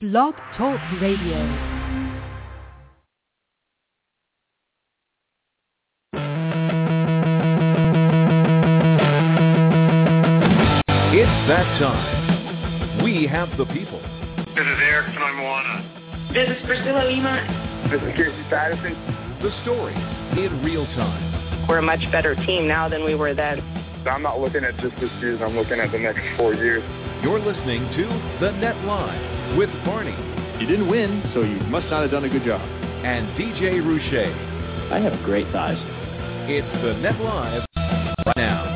Blog Talk Radio. It's that time. We have the people. This is Eric Fonoimoana. This is Priscilla Lima. This is Casey Patterson. The stories in real time. We're a much better team now than we were then. I'm not looking at just this season. I'm looking at the next four years. You're listening to The Net Live with Barnett You didn't win, so you must not have done a good job. and DJ Rouche. I have great thighs. It's The Net Live right now.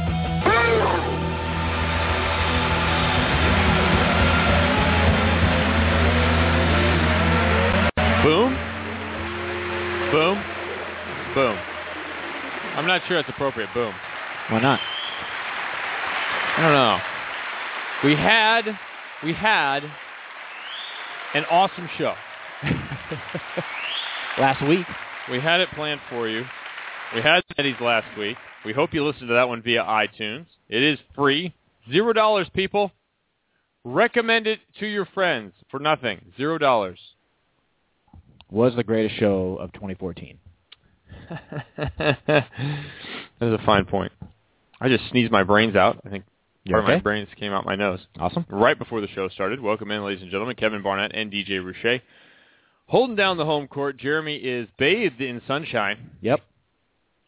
Boom. Boom. Boom. I'm not sure that's appropriate. Boom. Why not? I don't know. We had we had an awesome show. Last week. We had it planned for you. We had Netties last week. We hope you listened to that one via iTunes. It is free. Zero dollars, people. Recommend it to your friends for nothing. Zero dollars. Was the greatest show of 2014. that is a fine point. I just sneezed my brains out. I think You part of my brains came out my nose. Awesome. Right before the show started. Welcome in, ladies and gentlemen, Kevin Barnett and DJ Rouche. Holding down the home court, Jeremy is bathed in sunshine. Yep.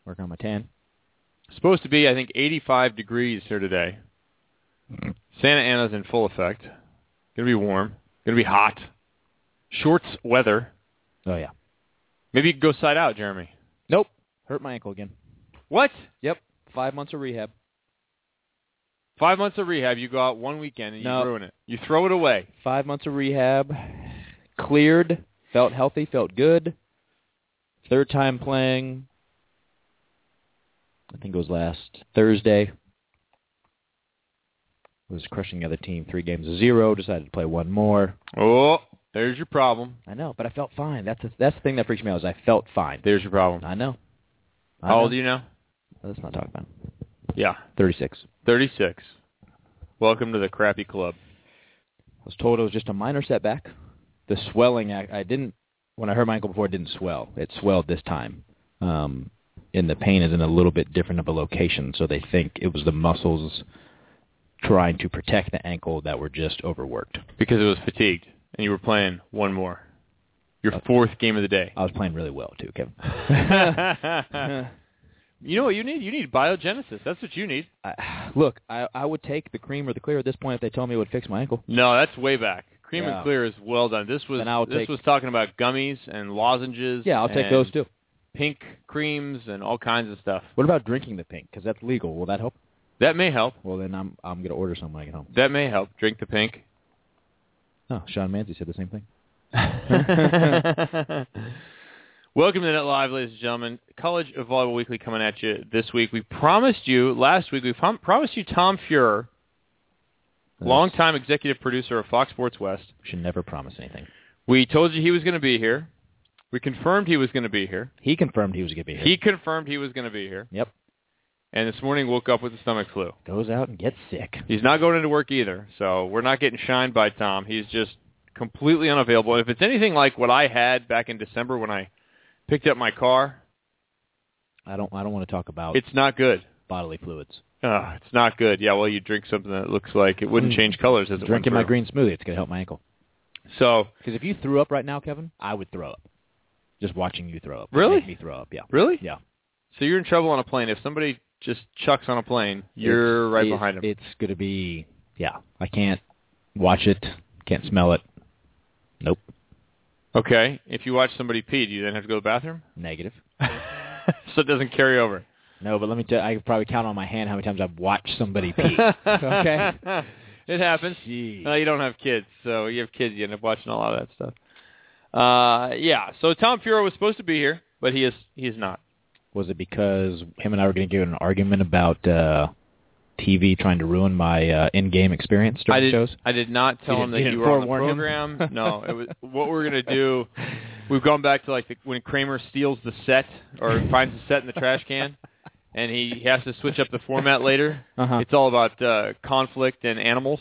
Working on my tan. Supposed to be, I think, 85 degrees here today. Santa Ana's in full effect. Gonna be warm. Gonna be hot. Shorts weather. Oh yeah. Maybe you could go side out, Jeremy. Nope. Hurt my ankle again. What? Yep. Five months of rehab. Five months of rehab, you go out one weekend and you No. ruin it. You throw it away. Five months of rehab. Cleared. Felt healthy. Felt good. Third time playing. I think it was last Thursday. Was crushing the other team three games to zero. Decided to play one more. Oh, there's your problem. I know, but I felt fine. That's the, that's the thing that freaks me out. Is I felt fine. There's your problem. I know. I How know. old are you now? Let's not talk about it. Yeah, 36. 36. Welcome to the crappy club. I was told it was just a minor setback. The swelling, I, I didn't, when I hurt my ankle before, it didn't swell. It swelled this time. Um, and the pain is in a little bit different of a location, so they think it was the muscles trying to protect the ankle that were just overworked. Because it was fatigued and you were playing one more. Your fourth game of the day. I was playing really well, too, Kevin. you know what you need? You need biogenesis. That's what you need. I, look, I, I would take the cream or the clear at this point if they told me it would fix my ankle. No, that's way back. Cream Yeah. and clear is well done. This was this take- was talking about gummies and lozenges. Yeah, I'll take those, too. Pink creams and all kinds of stuff. What about drinking the pink? Because that's legal. Will that help? That may help. Well, then I'm I'm going to order some when I get home. That may help. Drink the pink. Oh, Sean Manzi said the same thing. Welcome to Net Live, ladies and gentlemen. College of Volleyball Weekly coming at you this week. We promised you last week. We prom- promised you Tom Feuer, longtime executive producer of Fox Sports West. Should never promise anything. We told you he was going to be here. We confirmed he was going to be here. He confirmed he was going to be here. He confirmed he was going to be here. Yep. And this morning woke up with a stomach flu. Goes out and gets sick. He's not going into work either, so we're not getting shined by Tom. He's just completely unavailable. And if it's anything like what I had back in December when I picked up my car, I don't. I don't want to talk about it's not good. bodily fluids. Uh, it's not good. Yeah, well, you drink something that looks like it wouldn't Mm. change colors as it Drinking my green smoothie. It's going to help my ankle. So, Because if you threw up right now, Kevin, I would throw up. Just watching you throw up. would Really? Make me throw up. Yeah. really? Yeah. So you're in trouble on a plane. If somebody just chucks on a plane, you're It's- right it- behind him. It's going to be. Yeah. I can't watch it. Can't smell it. Nope. Okay. If you watch somebody pee, do you then have to go to the bathroom? Negative. so it doesn't carry over. No, but let me tell. I could probably count on my hand how many times I've watched somebody pee. okay. it happens. Jeez. You don't have kids, so you have kids. You end up watching a lot of that stuff. Uh, yeah. So Tom Feuer was supposed to be here, but he is he is not. Was it because him and I were going to get an argument about uh, TV trying to ruin my uh, in-game experience I did. shows? I did not tell You him that you you, were on the forewarn him? program. no, it was what we're gonna do. We've gone back to like the, when Kramer steals the set or finds the set in the trash can, and he has to switch up the format later. Uh-huh. It's all about uh, conflict and animals.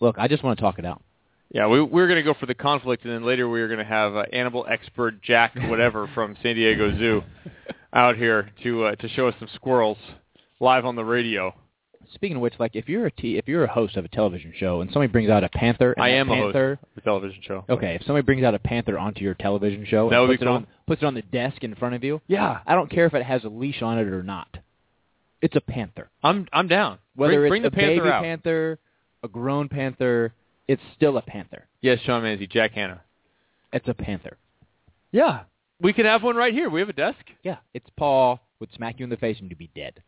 Look, I just want to talk it out. Yeah, we, we were going to go for the conflict, and then later we were going to have uh, animal expert Jack whatever from San Diego Zoo out here to uh, to show us some squirrels live on the radio. Speaking of which, like if you're a t- if you're a host of a television show and somebody brings out a panther, and I am a host of the television show. Okay, if somebody brings out a panther onto your television show That and would be puts it cool. on puts it on the desk in front of you, Yeah, I don't care if it has a leash on it or not. It's a panther. I'm I'm down. Whether bring, it's bring the a panther baby out. panther, a grown panther, it's still a panther. Yes, Sean Manzi, Jack Hanna. It's a panther. Yeah, we could have one right here. We have a desk. Yeah, its paw would smack you in the face and you'd be dead.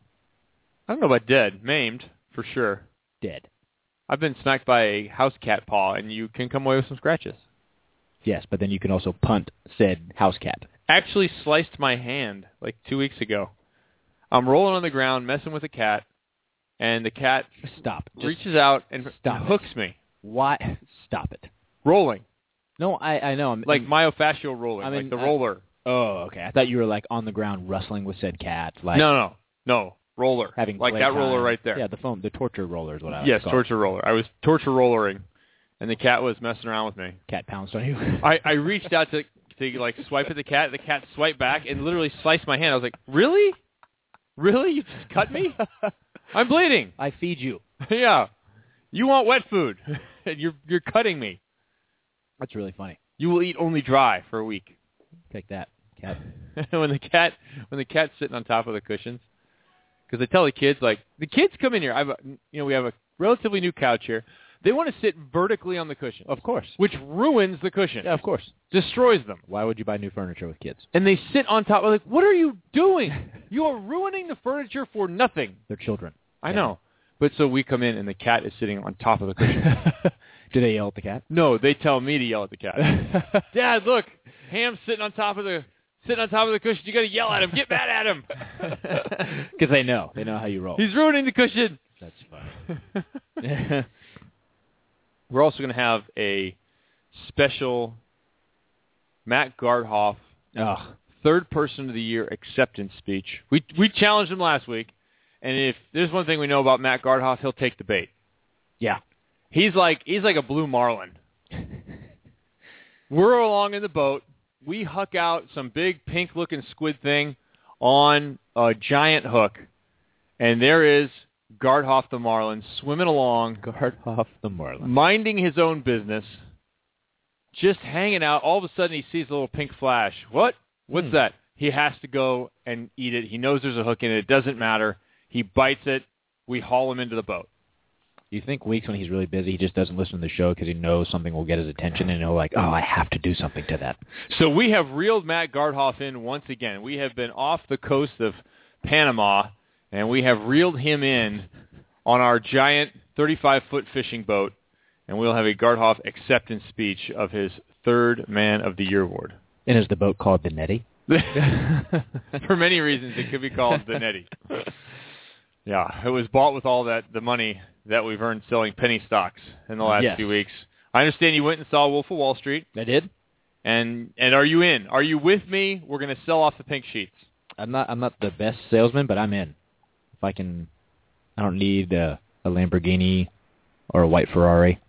I don't know about dead, maimed for sure. Dead. I've been smacked by a house cat paw, and you can come away with some scratches. Yes, but then you can also punt said house cat. Actually, sliced my hand like two weeks ago. I'm rolling on the ground, messing with a cat, and the cat Stop. Just reaches out and stop it. hooks me, why? Stop it. rolling No, I I know. I'm like myofascial rolling, I like mean, the I- roller. Oh, okay. I thought you were like on the ground wrestling with said cat, like no, no, no, roller. having like that playtime. roller right there. Yeah, the phone, the torture roller is what I like yes, torture roller. I was torture rollering, and the cat was messing around with me. Cat pounced on you. I, I reached out to to like swipe at the cat. The cat swiped back and literally sliced my hand. I was like, "Really, really? You just cut me? I'm bleeding." I feed you. yeah, you want wet food, and you're you're cutting me. That's really funny. You will eat only dry for a week. Take that, cat. when the cat when the cat's sitting on top of the cushions, because they tell the kids like the kids come in here. I've you know we have a relatively new couch here. They want to sit vertically on the cushion, Of course. which ruins the cushion, Yeah, of course. destroys them. Why would you buy new furniture with kids? and they sit on top. I'm like, what are you doing? You are ruining the furniture for nothing. They're children. I Yeah. know. But so we come in and the cat is sitting on top of the cushion. Do they yell at the cat? no, they tell me to yell at the cat. Dad, look, Ham's sitting on top of the sitting on top of the cushion. You got to yell at him. Get mad at him. Because they know. They know how you roll. He's ruining the cushion. That's fine. We're also going to have a special Matt Garthoff oh, third person of the year acceptance speech. We we challenged him last week, and if there's one thing we know about Matt Garthoff, he'll take the bait. yeah. He's like he's like a blue marlin. We're along in the boat. We huck out some big pink looking squid thing on a giant hook, and there is Garthoff the marlin swimming along, Garthoff the marlin. minding his own business, just hanging out. All of a sudden, he sees a little pink flash. What? What's Hmm. that? He has to go and eat it. He knows there's a hook in it. It doesn't matter. He bites it. We haul him into the boat. You think weeks when he's really busy, he just doesn't listen to the show because he knows something will get his attention, and he'll like, oh, I have to do something to that. So we have reeled Matt Garthoff in once again. We have been off the coast of Panama, and we have reeled him in on our giant 35-foot fishing boat, and we'll have a Gardhoff acceptance speech of his third Man of the Year award. And is the boat called the Nettie? For many reasons, it could be called the Nettie. Yeah, it was bought with all that the money that we've earned selling penny stocks in the last Yes. few weeks. I understand you went and saw Wolf of Wall Street. I did. And and are you in? Are you with me? We're going to sell off the pink sheets. I'm not. I'm not the best salesman, but I'm in. If I can, I don't need a, a Lamborghini or a white Ferrari.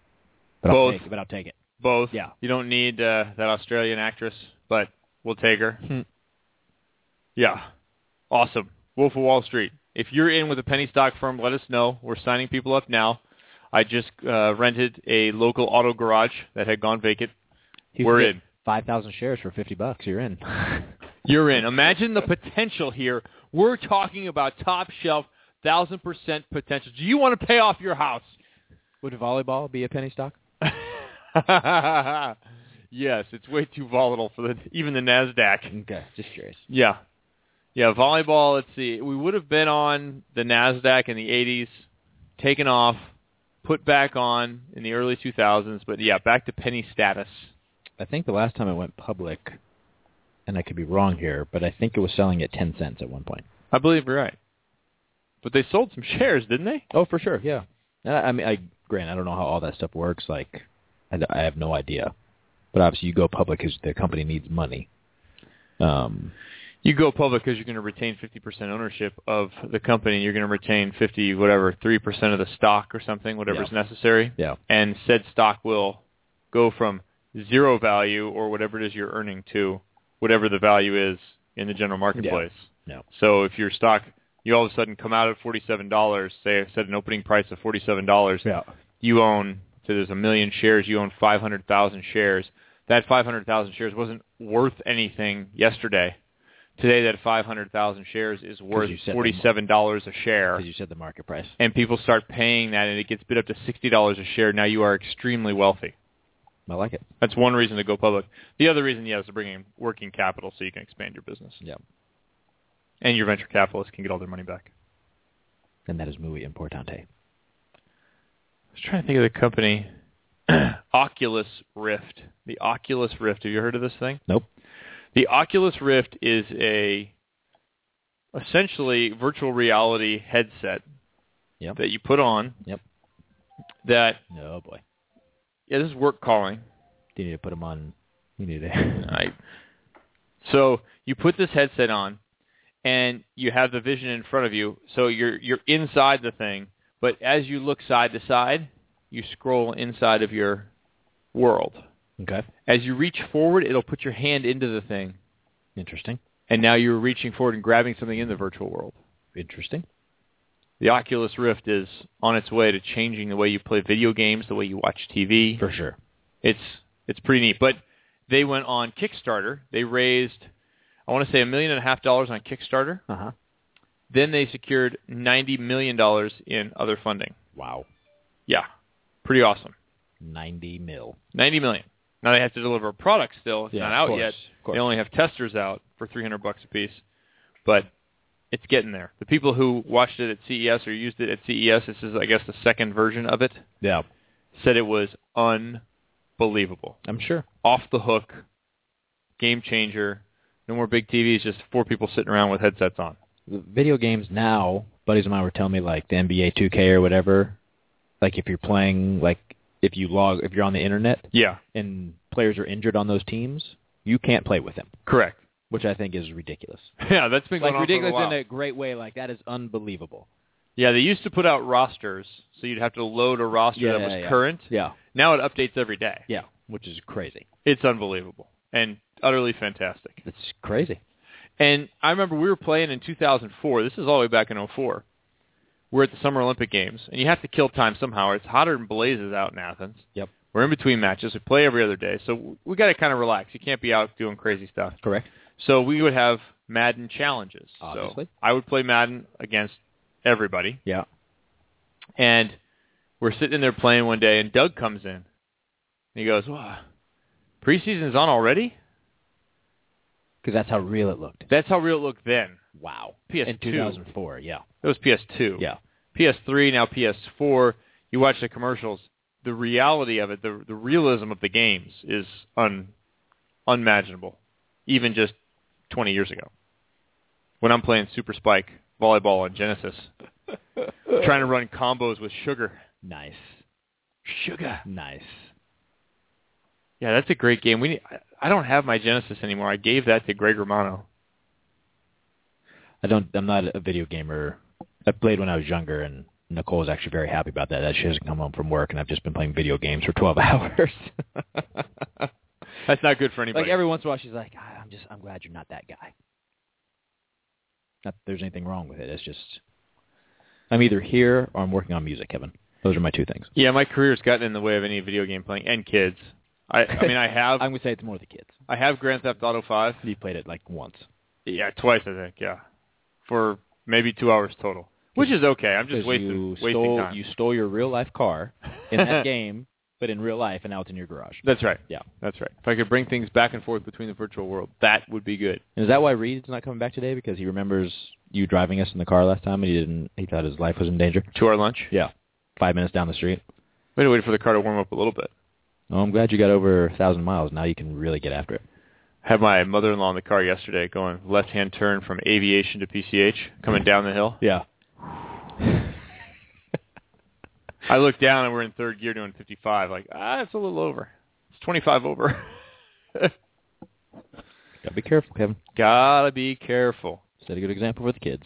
But I'll Both. take it. But I'll take it. Both. Yeah. You don't need uh, that Australian actress, but we'll take her. Hmm. Yeah. Awesome. Wolf of Wall Street. If you're in with a penny stock firm, let us know. We're signing people up now. I just uh, rented a local auto garage that had gone vacant. You We're in. Five thousand shares for fifty bucks. You're in. You're in. Imagine the potential here. We're talking about top shelf, thousand percent potential. Do you want to pay off your house? Would volleyball be a penny stock? yes, it's way too volatile for the even the Nasdaq. Okay, just curious. Yeah, yeah. Volleyball. Let's see. We would have been on the Nasdaq in the '80s, taken off, put back on in the early 2000s. But yeah, back to penny status. I think the last time it went public, and I could be wrong here, but I think it was selling at ten cents at one point. I believe you're right. But they sold some shares, didn't they? Oh, for sure, yeah. I, I mean, I grant I don't know how all that stuff works. Like, I, I have no idea. But obviously, you go public because the company needs money. Um, You go public because you're going to retain 50% ownership of the company. You're going to retain 50, whatever, 3% of the stock or something, whatever's Yeah. necessary. yeah, And said stock will go from zero value or whatever it is you're earning to whatever the value is in the general marketplace. No. So if your stock, you all of a sudden come out at forty-seven dollars, say I set an opening price of forty-seven dollars, Yeah. you own, so there's a million shares, you own 500,000 shares. That 500,000 shares wasn't worth anything yesterday. Today that 500,000 shares is worth you set them- $47 a share. Because you said the market price. And people start paying that and it gets bid up to $60 a share. Now you are extremely wealthy. I like it. That's one reason to go public. The other reason, yes, is to bring in working capital so you can expand your business. Yeah. And your venture capitalists can get all their money back. And that is muy importante. I was trying to think of the company. Oculus Rift. The Oculus Rift. Have you heard of this thing? Nope. The Oculus Rift is a essentially virtual reality headset Yep. that you put on. Yep. That Oh boy. yeah, this is work calling. Do you need to put them on? You need to. I, so you put this headset on, and you have the vision in front of you. So you're you're inside the thing, but as you look side to side, you scroll inside of your world. Okay. As you reach forward, it'll put your hand into the thing, Interesting. and now you're reaching forward and grabbing something in the virtual world. Interesting. The Oculus Rift is on its way to changing the way you play video games, the way you watch TV. For sure. It's it's pretty neat. But they went on Kickstarter. They raised, I want to say, a million and a half dollars on Kickstarter. Uh huh. Then they secured ninety million dollars in other funding. Wow. Yeah, pretty awesome. Ninety mil. Ninety million. Now they have to deliver a product still. It's Yeah, not out course, yet. They only have testers out for three hundred bucks a piece, but it's getting there. The people who watched it at CES or used it at CES, this is I guess the second version of it, Yeah. said it was unbelievable. I'm sure. off the hook, game changer. No more big TVs, just four people sitting around with headsets on. The video games now, buddies of mine were telling me like the NBA 2K or whatever. Like if you're playing, like if you log, if you're on the internet Yeah, and players are injured on those teams, you can't play with them, correct. which I think is ridiculous. Yeah, that's been going Like on for a ridiculous while. in a great way. Like that is unbelievable. Yeah, they used to put out rosters, so you'd have to load a roster Yeah, that was yeah. current. Yeah. Now it updates every day. Yeah. Which is crazy. It's unbelievable and utterly fantastic. It's crazy. And I remember we were playing in 2004. This is all the way back in 04. We're at the Summer Olympic Games, and you have to kill time somehow. It's hotter than blazes out in Athens. Yep. We're in between matches. We play every other day, so we got to kind of relax. You can't be out doing crazy stuff. Correct. So we would have Madden challenges. Obviously. So I would play Madden against everybody, Yeah. and we're sitting there playing one day, and Doug comes in, and he goes, "Wow, preseason's on already." Because that's how real it looked. That's how real it looked then. Wow. PS2. In 2004. Yeah. It was PS2. Yeah. PS3 now PS4. You watch the commercials. The reality of it, the the realism of the games is un unimaginable, even just 20 years ago. When I'm playing Super Spike volleyball on Genesis, trying to run combos with sugar. Nice. Sugar. Nice. Yeah, that's a great game. We I don't have my Genesis anymore. I gave that to Greg Romano. I don't. I'm not a video gamer. I played when I was younger, and Nicole was actually very happy about that. That she doesn't come home from work, and I've just been playing video games for 12 hours. That's not good for anybody. like every once in a while, she's like, "Ah, "I'm just. I'm glad you're not that guy." Not that there's anything wrong with it. It's just I'm either here or I'm working on music, Kevin. Those are my two things. yeah, my career's gotten in the way of any video game playing and kids. I, I mean, I have I'm gonna say it's more the kids. I have Grand Theft Auto 5. You played it like once. Yeah, twice I think. Yeah, for maybe two hours total, which is okay. I'm just wasting wasting stole time. you stole your real life car in that game, but in real life, and now it's in your garage. That's right. Yeah. That's right. If I could bring things back and forth between the virtual world, that would be good. And is that why Reed's not coming back today? Because he remembers you driving us in the car last time, and he didn't. He thought his life was in danger. To our lunch. Yeah. Five minutes down the street. We had to wait for the car to warm up a little bit. Oh, I'm glad you got over a thousand miles. Now you can really get after it. Had my mother-in-law in the car yesterday, going left-hand turn from Aviation to PCH, coming down the hill. Yeah. I looked down and we're in third gear doing 55. Like, ah, it's a little over. It's 25 over. Gotta be careful, Kevin. Gotta be careful. Set a good example for the kids.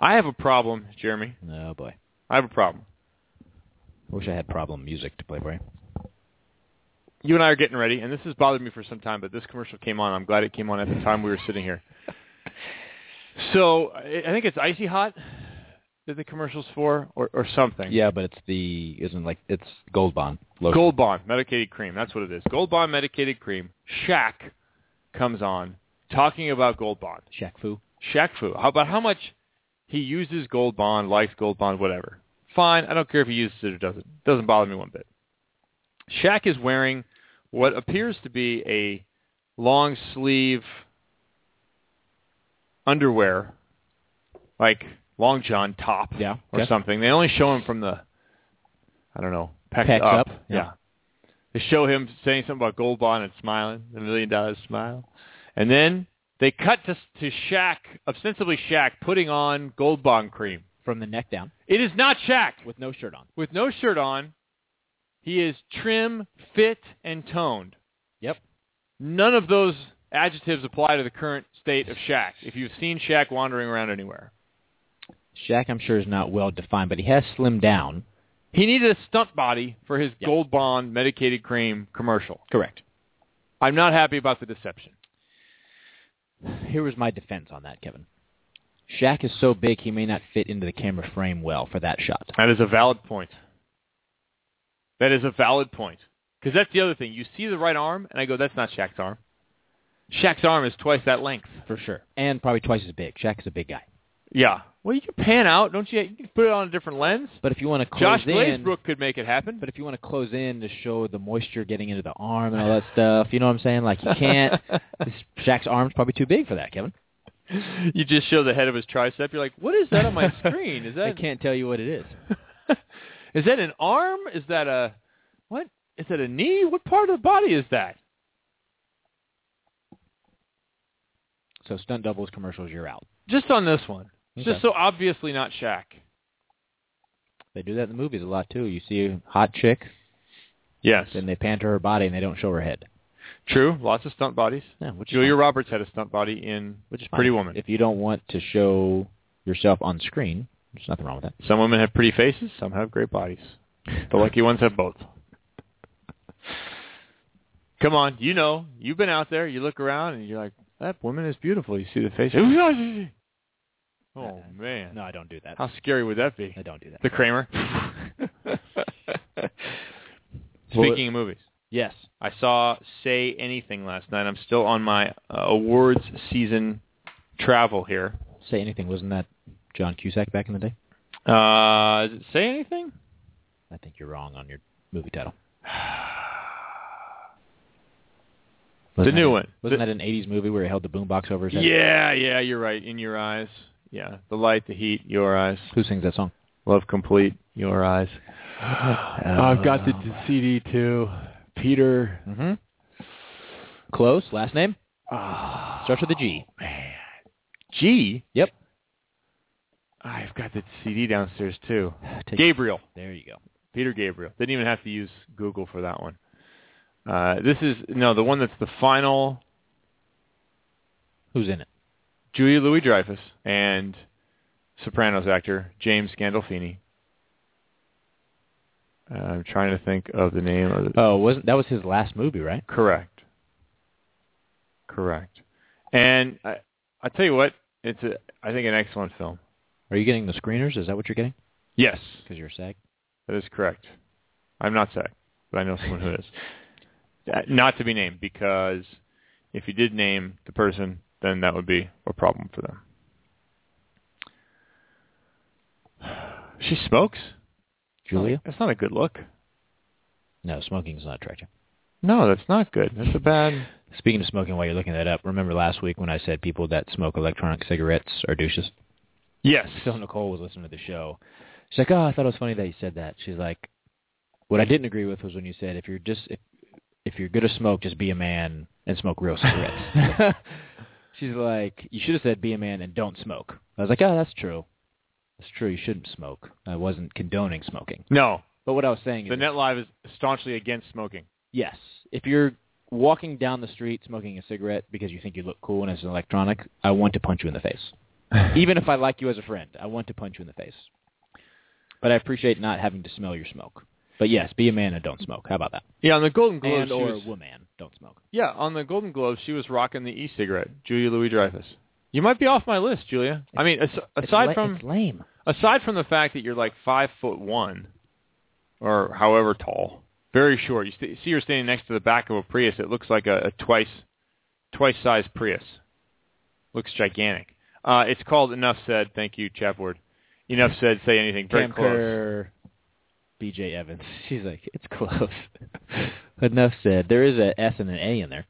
I have a problem, Jeremy. Oh boy. I have a problem. I wish I had problem music to play for you. You and I are getting ready, and this has bothered me for some time, but this commercial came on. I'm glad it came on at the time we were sitting here. So I think it's Icy Hot that the commercial's for, or, or something. Yeah, but it's the isn't like it's Gold Bond. Lotion. Gold Bond medicated cream. That's what it is. Gold Bond medicated cream. Shaq comes on talking about Gold Bond. Shaq Fu. Shaq Fu. How about how much he uses Gold Bond, likes Gold Bond, whatever. Fine. I don't care if he uses it or doesn't. Doesn't bother me one bit. Shaq is wearing what appears to be a long sleeve underwear, like long john top Yeah, or okay. something. They only show him from the, I don't know, pecs, Pecs up. up, yeah. They show him saying something about Gold Bond and smiling, the million dollar smile. And then they cut to, to Shaq, ostensibly Shaq, putting on Gold Bond cream. From the neck down It is not Shaq. with no shirt on. With no shirt on, he is trim, fit, and toned. Yep. None of those adjectives apply to the current state of Shaq. If you've seen Shaq wandering around anywhere, Shaq, I'm sure, is not well defined, but he has slimmed down. he needed a stunt body for his Yeah. Gold Bond medicated cream commercial. Correct. I'm not happy about the deception. Here was my defense on that, Kevin. Shaq is so big he may not fit into the camera frame well for that shot. That is a valid point. That is a valid point. Because that's the other thing. You see the right arm, and I go, that's not Shaq's arm. Shaq's arm is twice that length. For sure. And probably twice as big. Shaq is a big guy. Yeah. Well, you can pan out, don't you? You can put it on a different lens. But if you want to close Josh in, Glazebrook could make it happen. but if you want to close in to show the moisture getting into the arm and all that stuff, you know what I'm saying? Like you can't. this, Shaq's arm's probably too big for that, Kevin. you just show the head of his tricep. You're like, what is that on my screen? Is that? I can't tell you what it is. is that an arm? Is that a what? Is that a knee? What part of the body is that? So stunt doubles commercials, you're out. Just on this one. Okay. just so obviously not Shaq. They do that in the movies a lot too. You see a hot chick, Yes. then they pan to her body and they don't show her head. True. Lots of stunt bodies. Yeah, which Julia fine. Roberts had a stunt body in Which is fine. Pretty Woman. If you don't want to show yourself on screen, there's nothing wrong with that. Some women have pretty faces. Some have great bodies. The lucky ones have both. Come on, you know, you've been out there. You look around and you're like, that woman is beautiful. You see the face. Oh man, No, I don't do that. how scary would that be? I don't do that. The Kramer. Speaking of movies, Yes. I saw Say Anything last night. I'm still on my uh, awards season travel here. Say anything. Wasn't that John Cusack back in the day? Uh, does it say anything? I think you're wrong on your movie title. The Wasn't new that- one. Wasn't The- that an 80s movie where he held the boombox over his head? Yeah, yeah, you're right. In your eyes. Yeah, the light, the heat, your eyes. Who sings that song? Love complete, your eyes. I've got the CD too. Peter. Mm-hmm. Close. Last name? Ah, Starts with a G. man. G. Yep. I've got the CD downstairs too. Gabriel. There you go. Peter Gabriel. Didn't even have to use Google for that one. Uh, this is no the one that's the final Who's in it? Julia Louis Dreyfus and Sopranos actor James Gandolfini. Uh, I'm trying to think of the name of the. Oh, wasn't that was his last movie, right? Correct. Correct. And I, I tell you what, it's a, I think an excellent film. Are you getting the screeners? Is that what you're getting? Yes, Because you're SAG. that is correct. I'm not SAG, but I know someone who is. Uh, Not to be named because if you did name the person, then that would be a problem for them. She smokes. Julia? That's not a good look. No, smoking's not attractive. No, that's not good. That's a bad. Speaking of smoking, while you're looking that up, remember last week when I said people that smoke electronic cigarettes are douches? Yes. So Nicole was listening to the show. She's like, "Oh, I thought it was funny that you said that." She's like, "What I didn't agree with was when you said if you're just if, if you're gonna smoke, just be a man and smoke real cigarettes." She's like, "You should have said be a man and don't smoke." I was like, "Oh, that's true. That's true. You shouldn't smoke. I wasn't condoning smoking." No. But what I was saying is, The Net Live is staunchly against smoking. yes, if you're walking down the street smoking a cigarette because you think you look cool and it's an electronic, I want to punch you in the face. Even if I like you as a friend, I want to punch you in the face. But I appreciate not having to smell your smoke. But yes, be a man and don't smoke. How about that? Yeah, on the Golden Globes, and or was, a woman, don't smoke. yeah, on the Golden Globes, she was rocking the e-cigarette. Julia Louis Dreyfus. You might be off my list, Julia. I mean, as, It's aside la- from it's lame. aside from the fact that you're like five foot one, or however tall, very short. You st- see her standing next to the back of a Prius. It looks like a, a twice twice size Prius. Looks gigantic. Uh, it's called Enough Said. Thank you, Chapward. Enough Said. Say anything. Very Cam close. B.J. Evans. She's like, it's close. Enough said. There is a S and an A in there.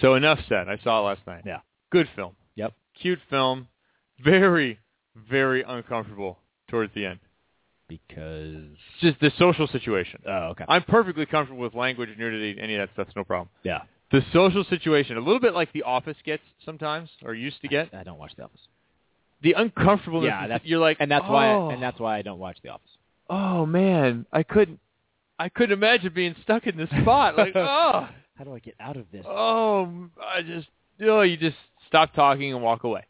So Enough Said. I saw it last night. Yeah. Good film. Yep. Cute film. Very, very uncomfortable towards the end. Because Just the social situation. oh okay I'm perfectly comfortable with language, nudity, any of that stuff's no problem. yeah The social situation, a little bit like The Office gets sometimes, or used to get. I don't watch The Office. The uncomfortableness. Yeah, that's- you're like, and that's oh, why and that's why I don't watch The Office. oh man, I couldn't, I couldn't imagine being stuck in this spot. Like, oh, How do I get out of this? oh, I just, oh, you just stop talking and walk away.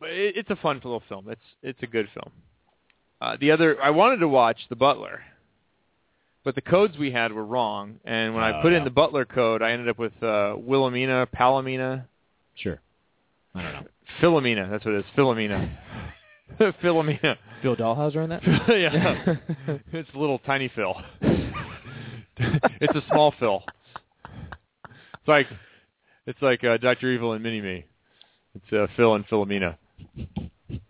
But it, it's a fun little film. It's it's a good film. Uh, the other, I wanted to watch The Butler, but the codes we had were wrong, and when I Oh, put in the Butler code, I ended up with uh, Wilhelmina, Palomina, Sure. I don't know. Philomena. That's what it is. Philomena. Philomena. Phil Dalhausser in that? yeah. it's a little tiny Phil. it's a small Phil. It's like it's like uh, Doctor Evil and Mini Me. It's uh, Phil and Philomena.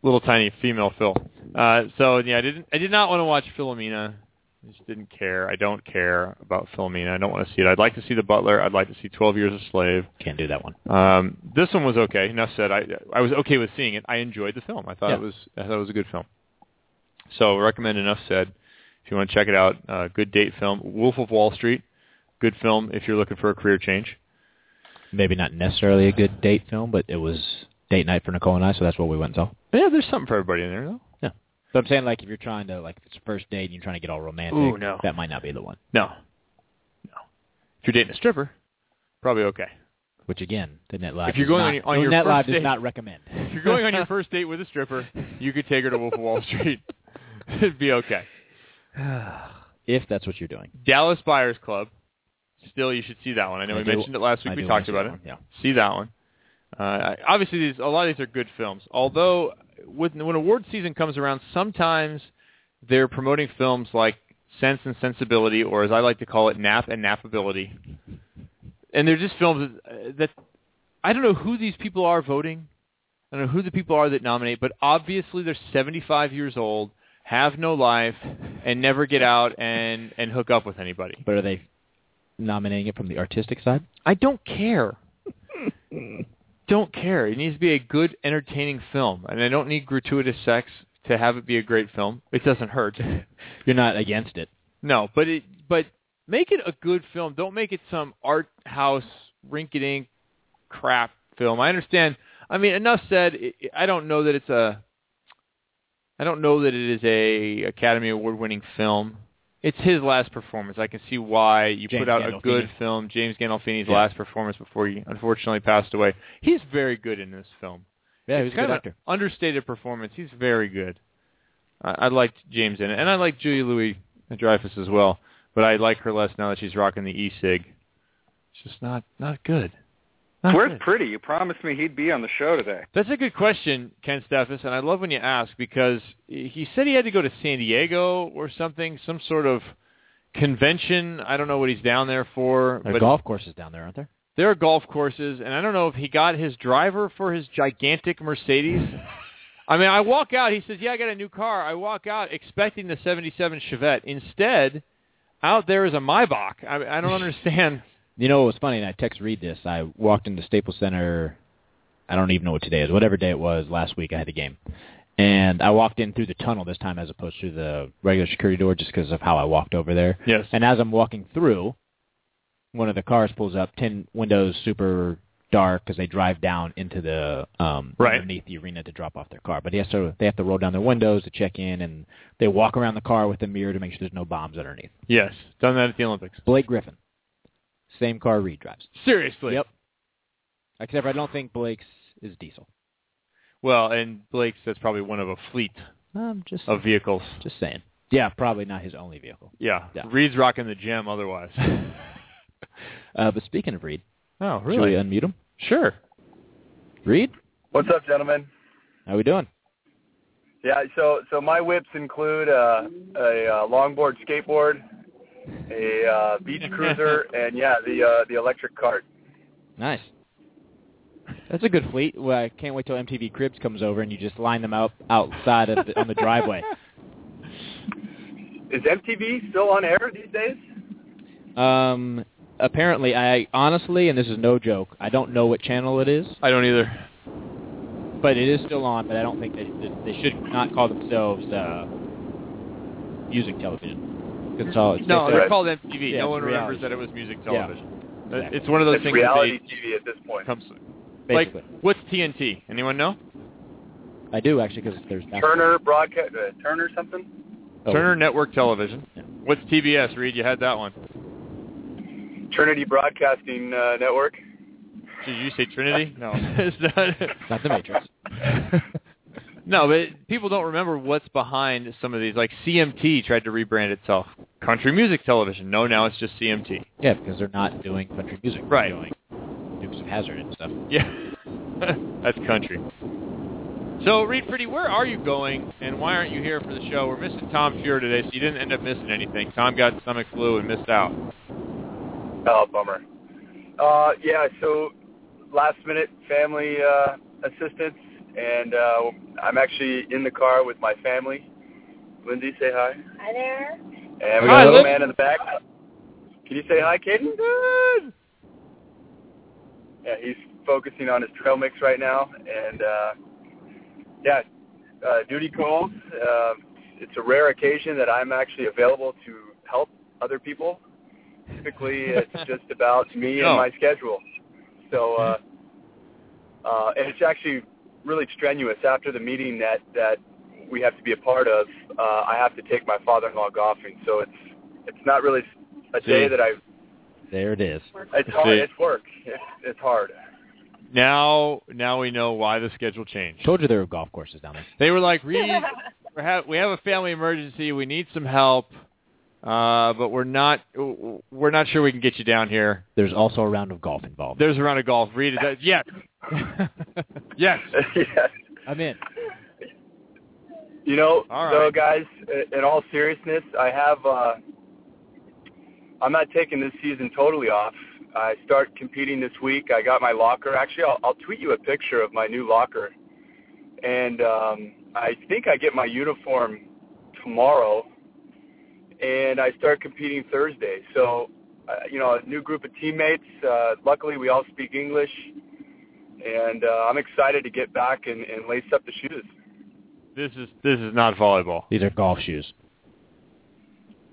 Little tiny female Phil. Uh, so yeah, I didn't. I did not want to watch Philomena. I just didn't care. I don't care about Philomena. I don't want to see it. I'd like to see The Butler. I'd like to see Twelve Years a Slave. Can't do that one. Um, this one was okay. Enough said. I I was okay with seeing it. I enjoyed the film. I thought Yeah. it was I thought it was a good film. So recommend. Enough said. If you want to check it out, uh, good date film. Wolf of Wall Street, good film if you're looking for a career change. Maybe not necessarily a good date film, but it was date night for Nicole and I, so that's what we went and saw. Yeah, there's something for everybody in there though. So I'm saying, like, if you're trying to, like, if it's a first date and you're trying to get all romantic, Ooh, no. that might not be the one. No, no. If you're dating a stripper, probably okay. Which again, the Net Live. If you're does going not, on your- on the your Net first Live date- does not recommend. If you're going on your first date with a stripper, you could take her to Wolf of Wall Street. It'd be okay. if that's what you're doing. Dallas Buyers Club. Still, you should see that one. I know I we do- mentioned it last week. I we talked about it. one, Yeah. see that one. Uh, obviously, these a lot of these are good films. Although, with, when award season comes around, sometimes they're promoting films like Sense and Sensibility, or as I like to call it, Nap and Napability. And they're just films that, uh, that I don't know who these people are voting. I don't know who the people are that nominate, but obviously they're 75 years old, have no life, and never get out and and hook up with anybody. But are they nominating it from the artistic side? I don't care. don't care. It needs to be a good, entertaining film, and I don't need gratuitous sex to have it be a great film. It doesn't hurt. You're not against it. no, but it but make it a good film. Don't make it some art house rink-a-dink crap film. I understand. I mean, enough said. I don't know that it's a. I don't know that it is a Academy Award-winning film. It's his last performance. I can see why you James put out a good film. James Gandolfini's Yeah. last performance before he unfortunately passed away. He's very good in this film. Yeah, he was It's a kind good of actor. understated performance. He's very good. I, I liked James in it, and I like Julia Louis Dreyfus as well. But I like her less now that she's rocking the e-cig. It's just not not good. Not Where's good. Priddy? You promised me he'd be on the show today. That's a good question, Ken Steffes, and I love when you ask because he said he had to go to San Diego or something, some sort of convention. I don't know what he's down there for, There are but golf courses down there, aren't there? there are golf courses, and I don't know if he got his driver for his gigantic Mercedes. I mean, I walk out. He says, "Yeah, I got a new car." I walk out expecting the '77 Chevette. Instead, out there is a Maybach. I, I don't understand. You know what was funny? And I text Reed this. I walked into Staples Center. I don't even know what today is. Whatever day it was last week, I had a game, and I walked in through the tunnel this time as opposed to the regular security door, just because of how I walked over there. Yes. And as I'm walking through, one of the cars pulls up, tin windows, super dark, because they drive down into the um Right. underneath the arena to drop off their car. But he has to, they have to roll down their windows to check in, and they walk around the car with a mirror to make sure there's no bombs underneath. Yes, done that at the Olympics. Blake Griffin, same car Reed drives. Seriously. Yep. Except I don't think Blake's is diesel. Well, and Blake's that's probably one of a fleet I'm just of vehicles. just saying. Yeah, probably not his only vehicle. Yeah. Yeah. Reed's rocking the gem otherwise. Uh, but speaking of Reed, oh, really? should we unmute him? Sure. Reed, What's up, gentlemen? how we doing? Yeah, so so my whips include uh, a uh, longboard, skateboard, a uh, beach cruiser, and yeah, the uh, the electric cart. Nice. That's a good fleet. Well, I can't wait till MTV Cribs comes over and you just line them out outside of the, on the driveway. Is MTV still on air these days? Um, apparently, I honestly, and this is no joke, I don't know what channel it is, I don't either. but it is still on. But I don't think they they should not call themselves uh, music television. 'Cause it's all it's No, it's- they're right. called MTV. Yeah, no it's one remembers reality. that it was music television. Uh, Exactly. It's one of those It's things reality that TV at this point. comes basically. like what's TNT? Anyone know? I do actually because there's Turner broadcast, uh, Turner something. oh, Turner Network Television. Yeah. What's TBS? Reed, you had that one. Trinity Broadcasting uh, Network. Did you say Trinity? No, it's not. Not the Matrix. no, but people don't remember what's behind some of these. Like CMT tried to rebrand itself, Country Music Television. No, now it's just CMT. Yeah, because they're not doing country music. They're Right. Doing Dukes of Hazzard and stuff. Yeah, that's country. So, Reed Priddy, where are you going, and why aren't you here for the show? We're missing Tom Feuer today, so you didn't end up missing anything. Tom got stomach flu and missed out. Oh, bummer. Uh, yeah, so last minute family uh, assistance, and uh, I'm actually in the car with my family. Lindsay, say hi. Hi there. And we Hi, got a little Liz. man in the back. Can you say hi, Caden? Good. Yeah, he's focusing on his trail mix right now, and uh, yeah, uh, duty calls. Uh, it's a rare occasion that I'm actually available to help other people. Typically, it's just about me and my schedule. So, uh, uh, and it's actually really strenuous. After the meeting that that we have to be a part of, uh, I have to take my father-in-law golfing. So it's it's not really a day that I. There it is. It's hard. See. It's work. It's, it's hard. Now, now we know why the schedule changed. Told you there were golf courses down there. They were like, Reed, we have, we have a family emergency. We need some help, uh, but we're not we're not sure we can get you down here. There's also a round of golf involved. There's a round of golf. Reed, is that, yes, yes. yes. I'm in. You know, so guys, in all seriousness, I have. uh I'm not taking this season totally off. I start competing this week. I got my locker. Actually, I'll, I'll tweet you a picture of my new locker, and um, I think I get my uniform tomorrow, and I start competing Thursday. So, uh, you know, a new group of teammates. Uh, luckily, we all speak English, and uh, I'm excited to get back and, and lace up the shoes. This is this is not volleyball. These are golf shoes.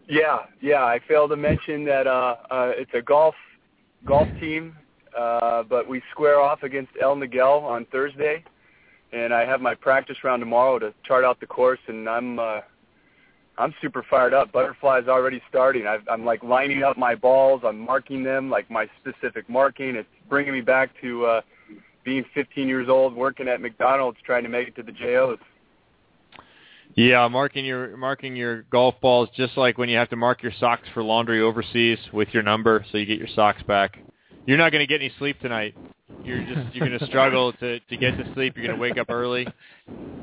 Yeah, yeah. I failed to mention that uh, uh, it's a golf golf team, uh, but we square off against El Miguel on Thursday, and I have my practice round tomorrow to chart out the course, and I'm uh, I'm super fired up. Butterfly's already starting. I've, I'm like lining up my balls. I'm marking them like my specific marking. It's bringing me back to uh, being 15 years old, working at McDonald's, trying to make it to the JOs. Yeah, marking your marking your golf balls just like when you have to mark your socks for laundry overseas with your number, so you get your socks back. You're not going to get any sleep tonight. You're just you're going to struggle to to get to sleep. You're going to wake up early.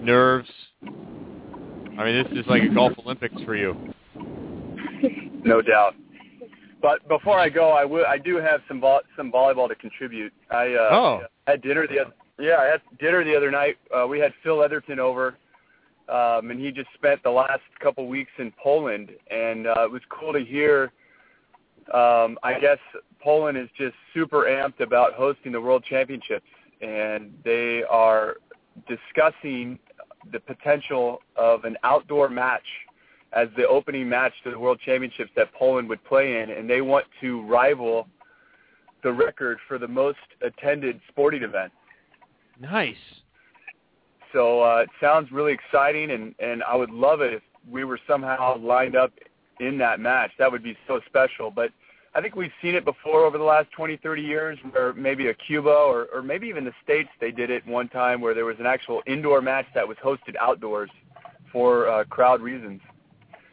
Nerves. I mean, this is like a golf Olympics for you. No doubt. But before I go, I will- I do have some vo- some volleyball to contribute. I uh, Oh. had dinner the other yeah I had dinner the other night. Uh, we had Phil Etherton over, um, and he just spent the last couple weeks in Poland, and uh, it was cool to hear. Um, I guess Poland is just super amped about hosting the World Championships, and they are discussing the potential of an outdoor match as the opening match to the World Championships that Poland would play in, and they want to rival the record for the most attended sporting event. Nice. So uh, it sounds really exciting, and and I would love it if we were somehow lined up in that match. That would be so special. But I think we've seen it before over the last 20, 30 years, where maybe a Cuba or or maybe even the states they did it one time where there was an actual indoor match that was hosted outdoors for uh, crowd reasons.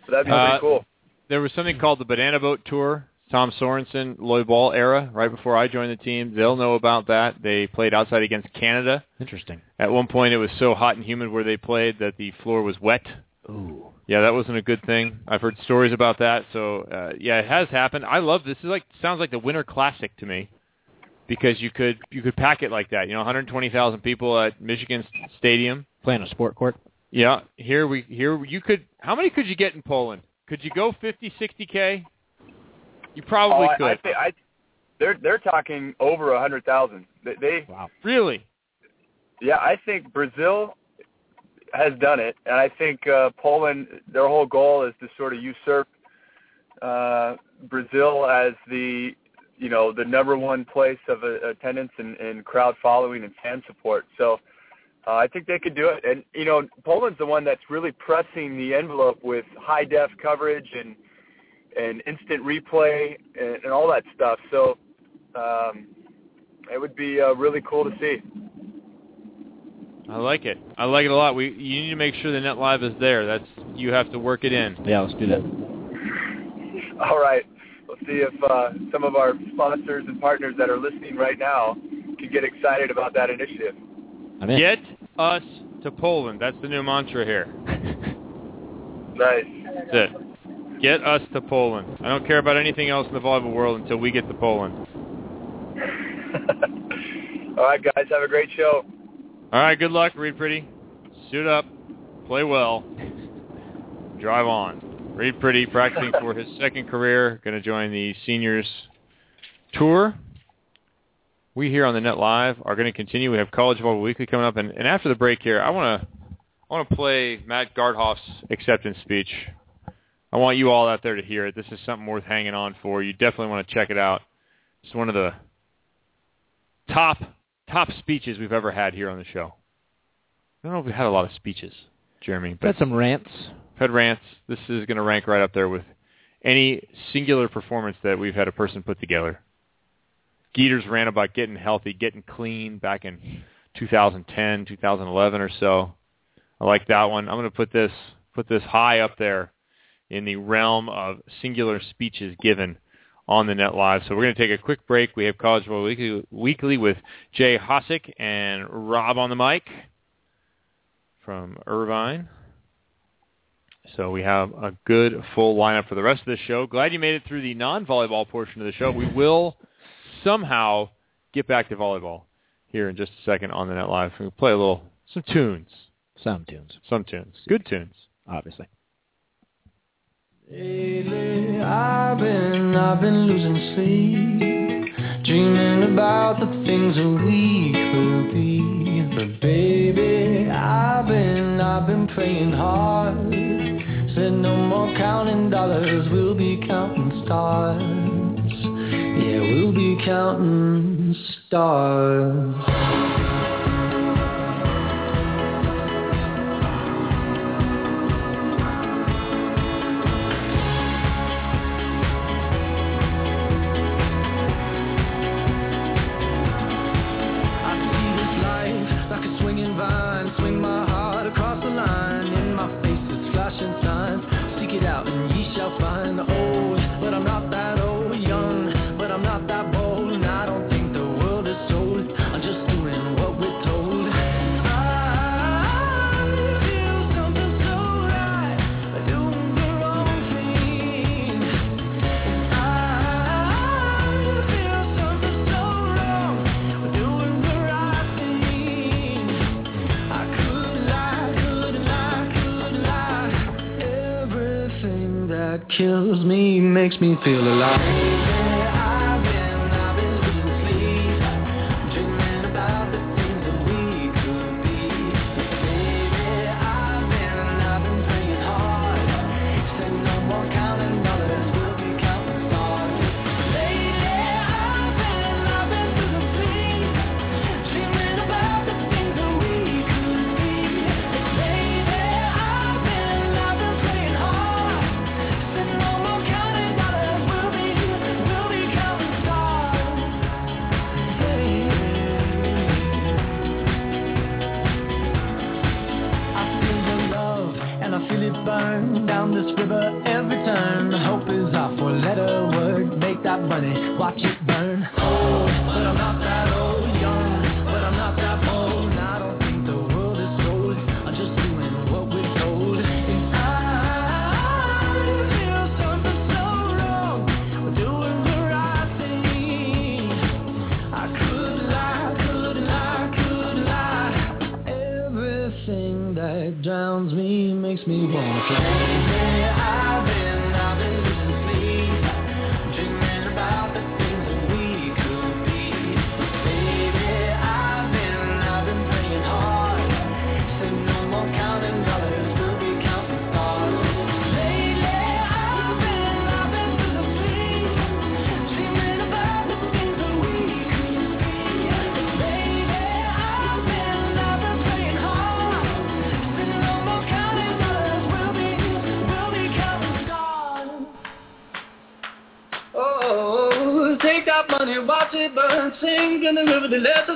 So that'd be Uh, pretty cool. There was something called the Banana Boat Tour. Tom Sorensen, Lloyd Ball era, right before I joined the team. They'll know about that. They played outside against Canada. Interesting. At one point, it was so hot and humid where they played that the floor was wet. Ooh. Yeah, that wasn't a good thing. I've heard stories about that. So uh, yeah, it has happened. I love this. Is like sounds like the Winter Classic to me, because you could you could pack it like that. You know, 120,000 people at Michigan Stadium. Playing a sport court. Yeah, here we here you could. How many could you get in Poland? Could you go 50, 60 k? You probably oh, I, could. I, think I, they're they're talking over a hundred thousand. They, they Wow. really? Yeah, I think Brazil has done it, and I think uh, Poland. Their whole goal is to sort of usurp uh, Brazil as the you know the number one place of uh, attendance and, and crowd following and fan support. So uh, I think they could do it. And you know, Poland's the one that's really pressing the envelope with high def coverage and and instant replay and, and all that stuff. So um, it would be uh, really cool to see. I like it. I like it a lot. We you need to make sure the Net Live is there. That's you have to work it in. Yeah, let's do that. All right. We'll see if uh, some of our sponsors and partners that are listening right now can get excited about that initiative. I'm in. Get us to Poland. That's the new mantra here. Nice. That's it. Get us to Poland. I don't care about anything else in the volleyball world until we get to Poland. All right, guys. Have a great show. All right, good luck, Reed Priddy. Suit up, play well, drive on. Reed Priddy practicing for his second career, going to join the seniors tour. We here on the Net Live are going to continue. We have College Volleyball Weekly coming up, and, and after the break here, I want to I want to play Matt Garthoff's acceptance speech. I want you all out there to hear it. This is something worth hanging on for. You definitely want to check it out. It's one of the top top speeches we've ever had here on the show. I don't know if we've had a lot of speeches, Jeremy, but Got some rants. Fed rants. This is going to rank right up there with any singular performance that we've had a person put together. Geeter's ran about getting healthy, getting clean back in 2010, 2011 or so. I like that one. I'm going to put this put this high up there in the realm of singular speeches given on the Net Live. So we're going to take a quick break. We have College Bowl Weekly, Weekly with Jay Hosack and Rob on the mic from Irvine. So we have a good full lineup for the rest of the show. Glad you made it through the non-volleyball portion of the show. We will somehow get back to volleyball here in just a second on the Net Live. We'll play a little some tunes, Some tunes, some tunes, good tunes. obviously. I've been, I've been losing sleep, dreaming about the things that we could be. But baby, I've been, I've been praying hard. Said no more counting dollars, we'll be counting stars. Yeah, we'll be counting stars. Feel alive.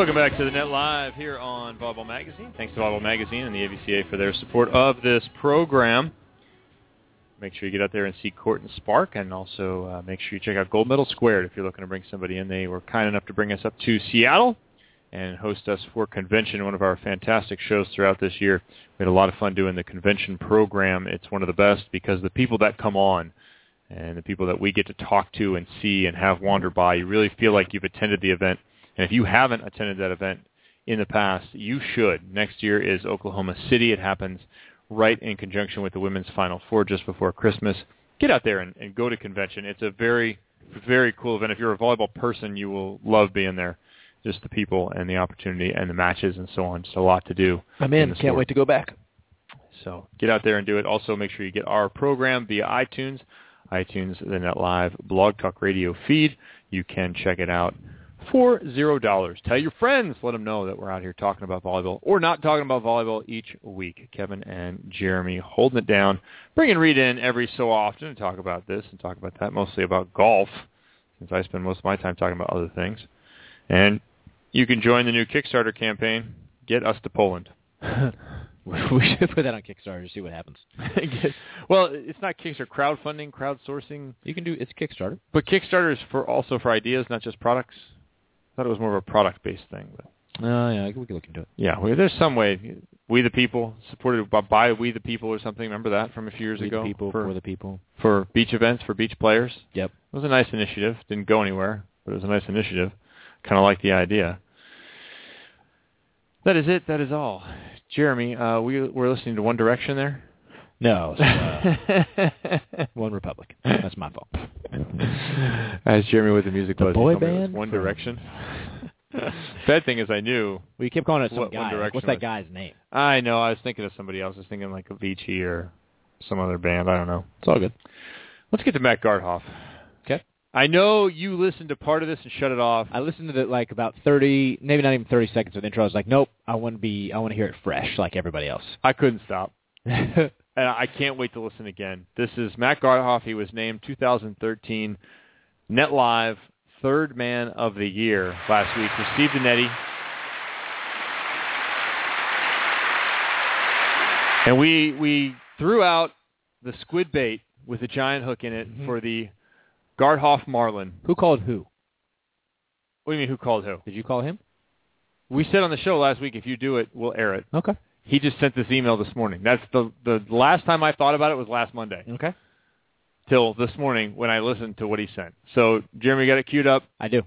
Welcome back to the Net Live here on Volleyball Magazine. Thanks to Volleyball Magazine and the AVCA for their support of this program. Make sure you get out there and see Court and Spark, and also uh, make sure you check out Gold Medal Squared if you're looking to bring somebody in. They were kind enough to bring us up to Seattle and host us for convention, one of our fantastic shows throughout this year. We had a lot of fun doing the convention program. It's one of the best because the people that come on and the people that we get to talk to and see and have wander by, you really feel like you've attended the event. And if you haven't attended that event in the past, you should. Next year is Oklahoma City. It happens right in conjunction with the Women's Final Four just before Christmas. Get out there and, and go to convention. It's a very, very cool event. If you're a volleyball person, you will love being there. Just the people and the opportunity and the matches and so on. Just a lot to do. I'm in. the Can't sport. wait to go back. So get out there and do it. Also, make sure you get our program via iTunes, iTunes, the Net Live Blog Talk Radio feed. You can check it out for zero dollars. Tell your friends. Let them know that we're out here talking about volleyball or not talking about volleyball each week. Kevin and Jeremy holding it down, bringing Reed in every so often to talk about this and talk about that, mostly about golf, since I spend most of my time talking about other things. And you can join the new Kickstarter campaign. Get us to Poland. we should put that on Kickstarter to see what happens. well, it's not Kickstarter, crowdfunding, crowdsourcing. You can do it's Kickstarter. But Kickstarter is for also for ideas, not just products. Thought it was more of a product-based thing. But Oh yeah, we can look into it. yeah, well, there's some way. We the People, supported by, by We the People or something. Remember that from a few years We the ago? people for, for the people. for beach events for beach players. Yep. It was a nice initiative. Didn't go anywhere, but it was a nice initiative. Kind of like the idea. That is it. That is all. Jeremy, uh, we were listening to One Direction there. No, so, uh, One Republic. That's my fault. As Jeremy with the music The was, boy told me was band One Direction. Bad thing is, I knew. We kept calling it some What guy. Direction What's that was. guy's name? I know. I was thinking of somebody else. I was thinking like Avicii or some other band. I don't know. It's all good. Let's get to Matt Garthoff. Okay. I know you listened to part of this and shut it off. I listened to it like about thirty, maybe not even thirty seconds of the intro. I was like, nope, I want to be, I want to hear it fresh, like everybody else. I couldn't stop. and I can't wait to listen again. This is Matt Garthoff. He was named 2013 Net Live Third Man of the Year last week. Received a Nettie. And we we threw out the squid bait with a giant hook in it Mhm. for the Garthoff Marlin. who called who? What do you mean? Who called who? Did you call him? We said on the show last week, if you do it, we'll air it. Okay. He just sent this email this morning. That's the the last time I thought about it was last Monday. Okay. Till this morning when I listened to what he sent. So Jeremy got it queued up. I do.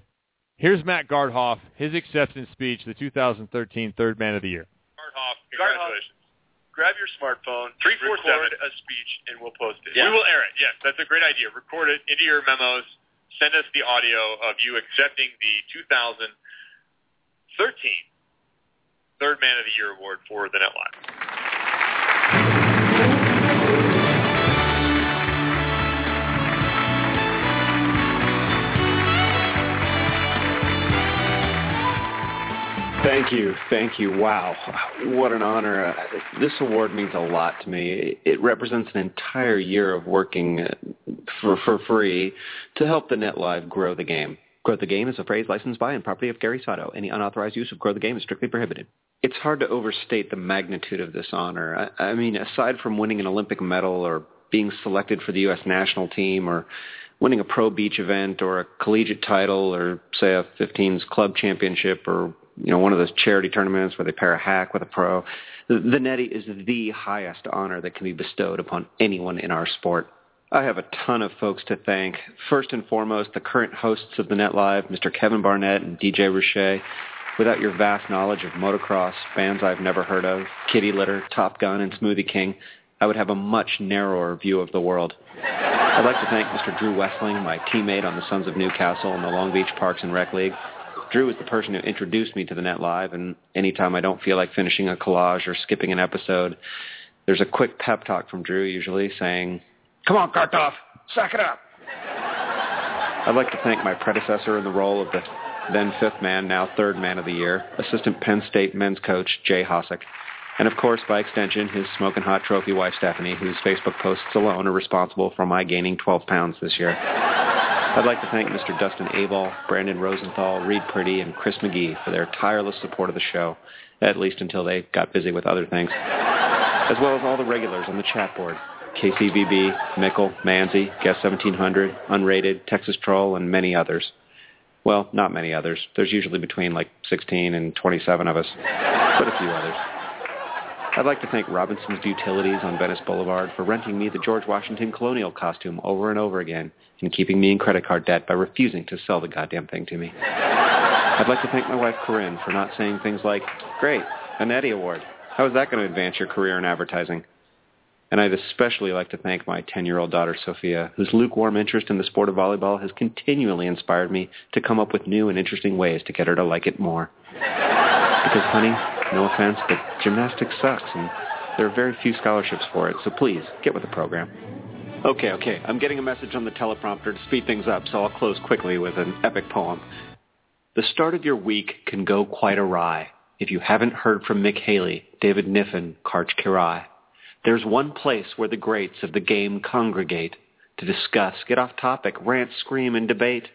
Here's Matt Garthoff, his acceptance speech, the 2013 Third Man of the Year. Garthoff, congratulations. Grab your smartphone, record a speech, and we'll post it. We will air it. Yes, that's a great idea. Record it into your memos. send us the audio of you accepting the 2013 Third Man of the Year award for the Net Live. Thank you, thank you. Wow, what an honor! Uh, this award means a lot to me. It represents an entire year of working uh, for for free to help the Net Live grow the game. Grow the game is a phrase licensed by and property of Gary Sato. Any unauthorized use of grow the game is strictly prohibited. It's hard to overstate the magnitude of this honor. I, I mean, aside from winning an Olympic medal or being selected for the U.S. national team or winning a pro beach event or a collegiate title or say a 15s club championship or you know one of those charity tournaments where they pair a hack with a pro the, the Nettie is the highest honor that can be bestowed upon anyone in our sport I have a ton of folks to thank. First and foremost, the current hosts of the Net Live, Mr. Kevin Barnett and DJ Ruche. Without your vast knowledge of motocross, bands I've never heard of, Kitty Litter, Top Gun, and Smoothie King, I would have a much narrower view of the world. I'd like to thank Mr. Drew Westling, my teammate on the Sons of Newcastle and the Long Beach Parks and Rec League. Drew is the person who introduced me to the Net Live, and anytime I don't feel like finishing a collage or skipping an episode, there's a quick pep talk from Drew usually saying, Come on, Kartoff, suck it up. I'd like to thank my predecessor in the role of the then fifth man, now third man of the year, assistant Penn State men's coach Jay Hosack. And of course, by extension, his smoking hot trophy wife Stephanie, whose Facebook posts alone are responsible for my gaining 12 pounds this year. I'd like to thank Mr. Dustin Abel, Brandon Rosenthal, Reed Priddy, and Chris McGee for their tireless support of the show, at least until they got busy with other things, as well as all the regulars on the chat board, KCVB, Mickle, Manzi, Guest 1700, Unrated, Texas Troll, and many others. Well, not many others. There's usually between like 16 and 27 of us, but a few others. I'd like to thank Robinson's Utilities on Venice Boulevard for renting me the George Washington colonial costume over and over again and keeping me in credit card debt by refusing to sell the goddamn thing to me. I'd like to thank my wife Corinne for not saying things like, great, an Eddie Award. How is that going to advance your career in advertising? And I'd especially like to thank my 10-year-old daughter, Sophia, whose lukewarm interest in the sport of volleyball has continually inspired me to come up with new and interesting ways to get her to like it more. Because, honey, no offense, but gymnastics sucks, and there are very few scholarships for it, so please, get with the program. Okay, okay, I'm getting a message on the teleprompter to speed things up, so I'll close quickly with an epic poem. The start of your week can go quite awry if you haven't heard from Mick Haley, David Niffen, Karch Kiraly. There's one place where the greats of the game congregate to discuss, get off topic, rant, scream, and debate.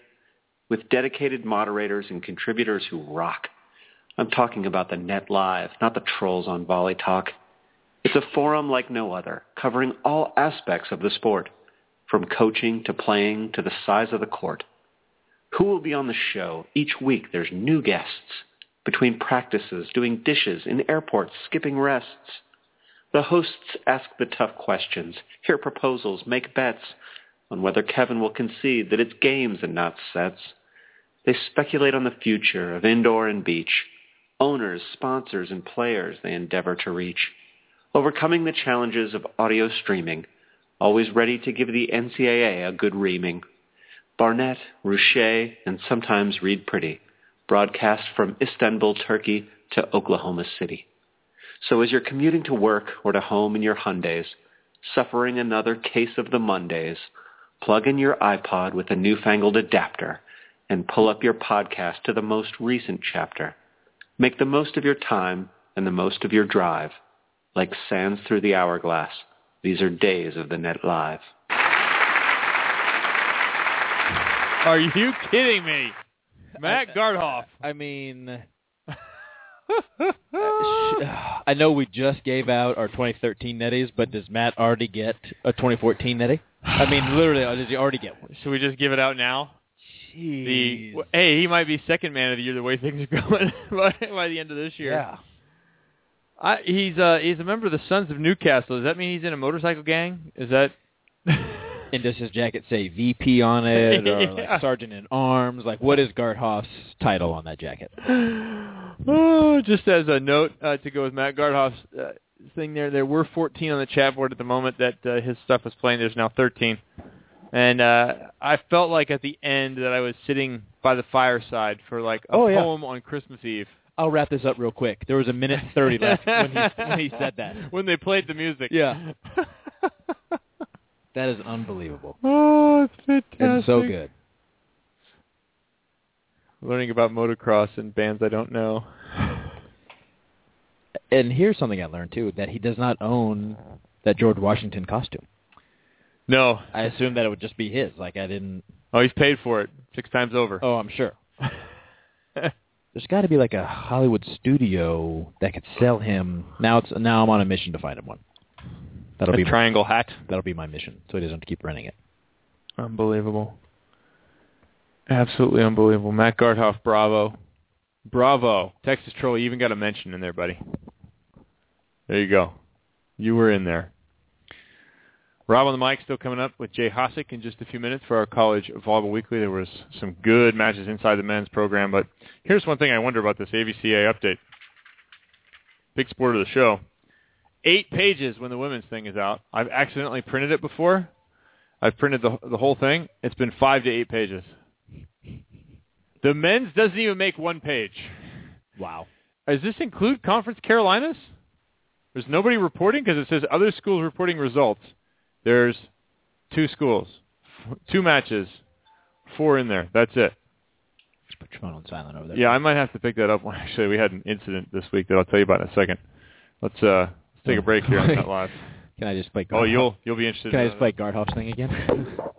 With dedicated moderators and contributors who rock. I'm talking about the Net Live, not the trolls on Volley Talk. It's a forum like no other, covering all aspects of the sport, from coaching to playing to the size of the court. Who will be on the show? Each week there's new guests. Between practices, doing dishes, in airports, skipping rests. The hosts ask the tough questions, hear proposals, make bets on whether Kevin will concede that it's games and not sets. They speculate on the future of indoor and beach, owners, sponsors, and players they endeavor to reach, overcoming the challenges of audio streaming, always ready to give the NCAA a good reaming. Barnett, Ruche, and sometimes Reed Priddy broadcast from Istanbul, Turkey to Oklahoma City. So as you're commuting to work or to home in your Hyundais, suffering another case of the Mondays, plug in your iPod with a newfangled adapter and pull up your podcast to the most recent chapter. Make the most of your time and the most of your drive. Like sands through the hourglass, these are days of the Net Live. Are you kidding me? Matt Garthoff. I mean, I know we just gave out our 2013 Netties, but does Matt already get a 2014 Nettie? I mean, literally, does he already get one? Should we just give it out now? The Jeez. w- hey, he might be second man of the year the way things are going by, by the end of this year. Yeah. I, he's uh he's a member of the Sons of Newcastle. Does that mean he's in a motorcycle gang? Is that? And does his jacket say VP on it, or Yeah. like Sergeant in Arms? Like, what is Garthoff's title on that jacket? Oh, just as a note uh, to go with Matt Garthoff's uh, thing there, there were 14 on the chat board at the moment that uh, his stuff was playing. There's now 13. And uh, I felt like at the end that I was sitting by the fireside for like a Oh, yeah. poem on Christmas Eve. I'll wrap this up real quick. There was a minute thirty left when he when he said that. When they played the music. Yeah. That is unbelievable. oh, it's fantastic. It's so good. Learning about motocross and bands I don't know. And here's something I learned too: that he does not own that George Washington costume. No. I assumed that it would just be his. Like I didn't. Oh, he's paid for it six times over. Oh, I'm sure. There's got to be like a Hollywood studio that could sell him. Now it's now I'm on a mission to find him one. That'll a be triangle hat. That'll be my mission, so he doesn't have to keep renting it. Unbelievable. Absolutely unbelievable. Matt Garthoff, bravo. Bravo. Texas Troll, you even got a mention in there, buddy. There you go. You were in there. Rob on the mic still coming up with Jay Hosack in just a few minutes for our College Volleyball Weekly. There was some good matches inside the men's program, but here's one thing I wonder about this AVCA update. Big sport of the show. Eight pages when the women's thing is out. I've accidentally printed it before. I've printed the the whole thing. It's been five to eight pages. The men's doesn't even make one page. Wow. Does this include Conference Carolinas? There's nobody reporting because it says other schools reporting results. There's two schools, two matches, four in there. That's it. Just put your phone on silent over there. Yeah, I might have to pick that up. Actually, we had an incident this week that I'll tell you about in a second. Let's uh let's take a break here on that live. Can I just play? Oh, you'll you'll be interested. Can I in just play Garthoff's thing again?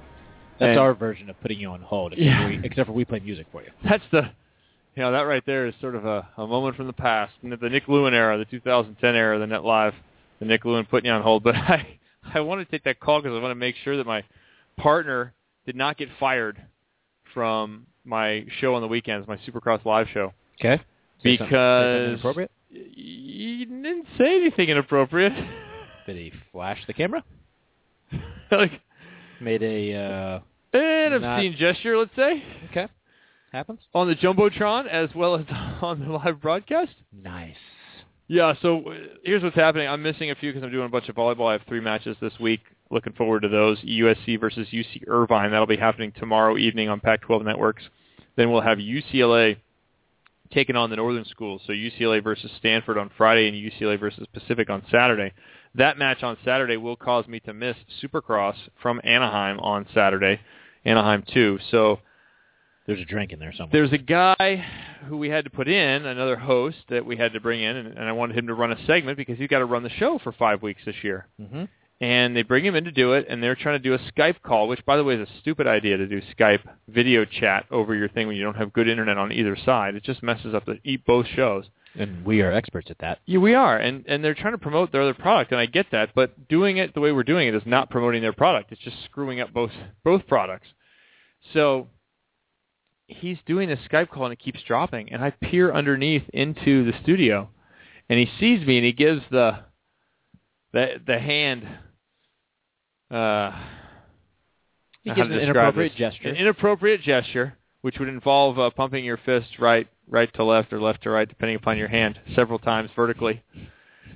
That's And our version of putting you on hold, except, Yeah. for we, except for we play music for you. That's the, you know, that right there is sort of a, a moment from the past. And the Nick Lewin era, the 2010 era, the Net Live, the Nick Lewin putting you on hold. But I, I want to take that call because I want to make sure that my partner did not get fired from my show on the weekends, my Supercross live show. Okay. Say something- say something Because inappropriate? he didn't say anything inappropriate. Did he flash the camera? like Made a uh, an obscene gesture, let's say, okay. Happens. on the jumbotron as well as on the live broadcast. Nice. Yeah, so uh, here's what's happening. I'm missing a few because I'm doing a bunch of volleyball. I have three matches this week. Looking forward to those. USC versus UC Irvine. That'll be happening tomorrow evening on Pac-12 Networks. Then we'll have UCLA taking on the Northern schools. So UCLA versus Stanford on Friday and UCLA versus Pacific on Saturday. That match on Saturday will cause me to miss Supercross from Anaheim on Saturday, Anaheim too. So There's a drink in there somewhere. there's a guy who we had to put in, another host that we had to bring in, and, and I wanted him to run a segment because he's got to run the show for five weeks this year. hmm And they bring him in to do it, and they're trying to do a Skype call, which, by the way, is a stupid idea to do Skype video chat over your thing when you don't have good internet on either side. It just messes up the eat both shows. And we are experts at that. Yeah, we are, and and they're trying to promote their other product, and I get that, but doing it the way we're doing it is not promoting their product. It's just screwing up both both products. So he's doing this Skype call, and it keeps dropping, and I peer underneath into the studio, and he sees me, and he gives the the the hand. Uh, He gives an inappropriate this. gesture. An inappropriate gesture, which would involve uh, pumping your fist right right to left or left to right, depending upon your hand, several times vertically.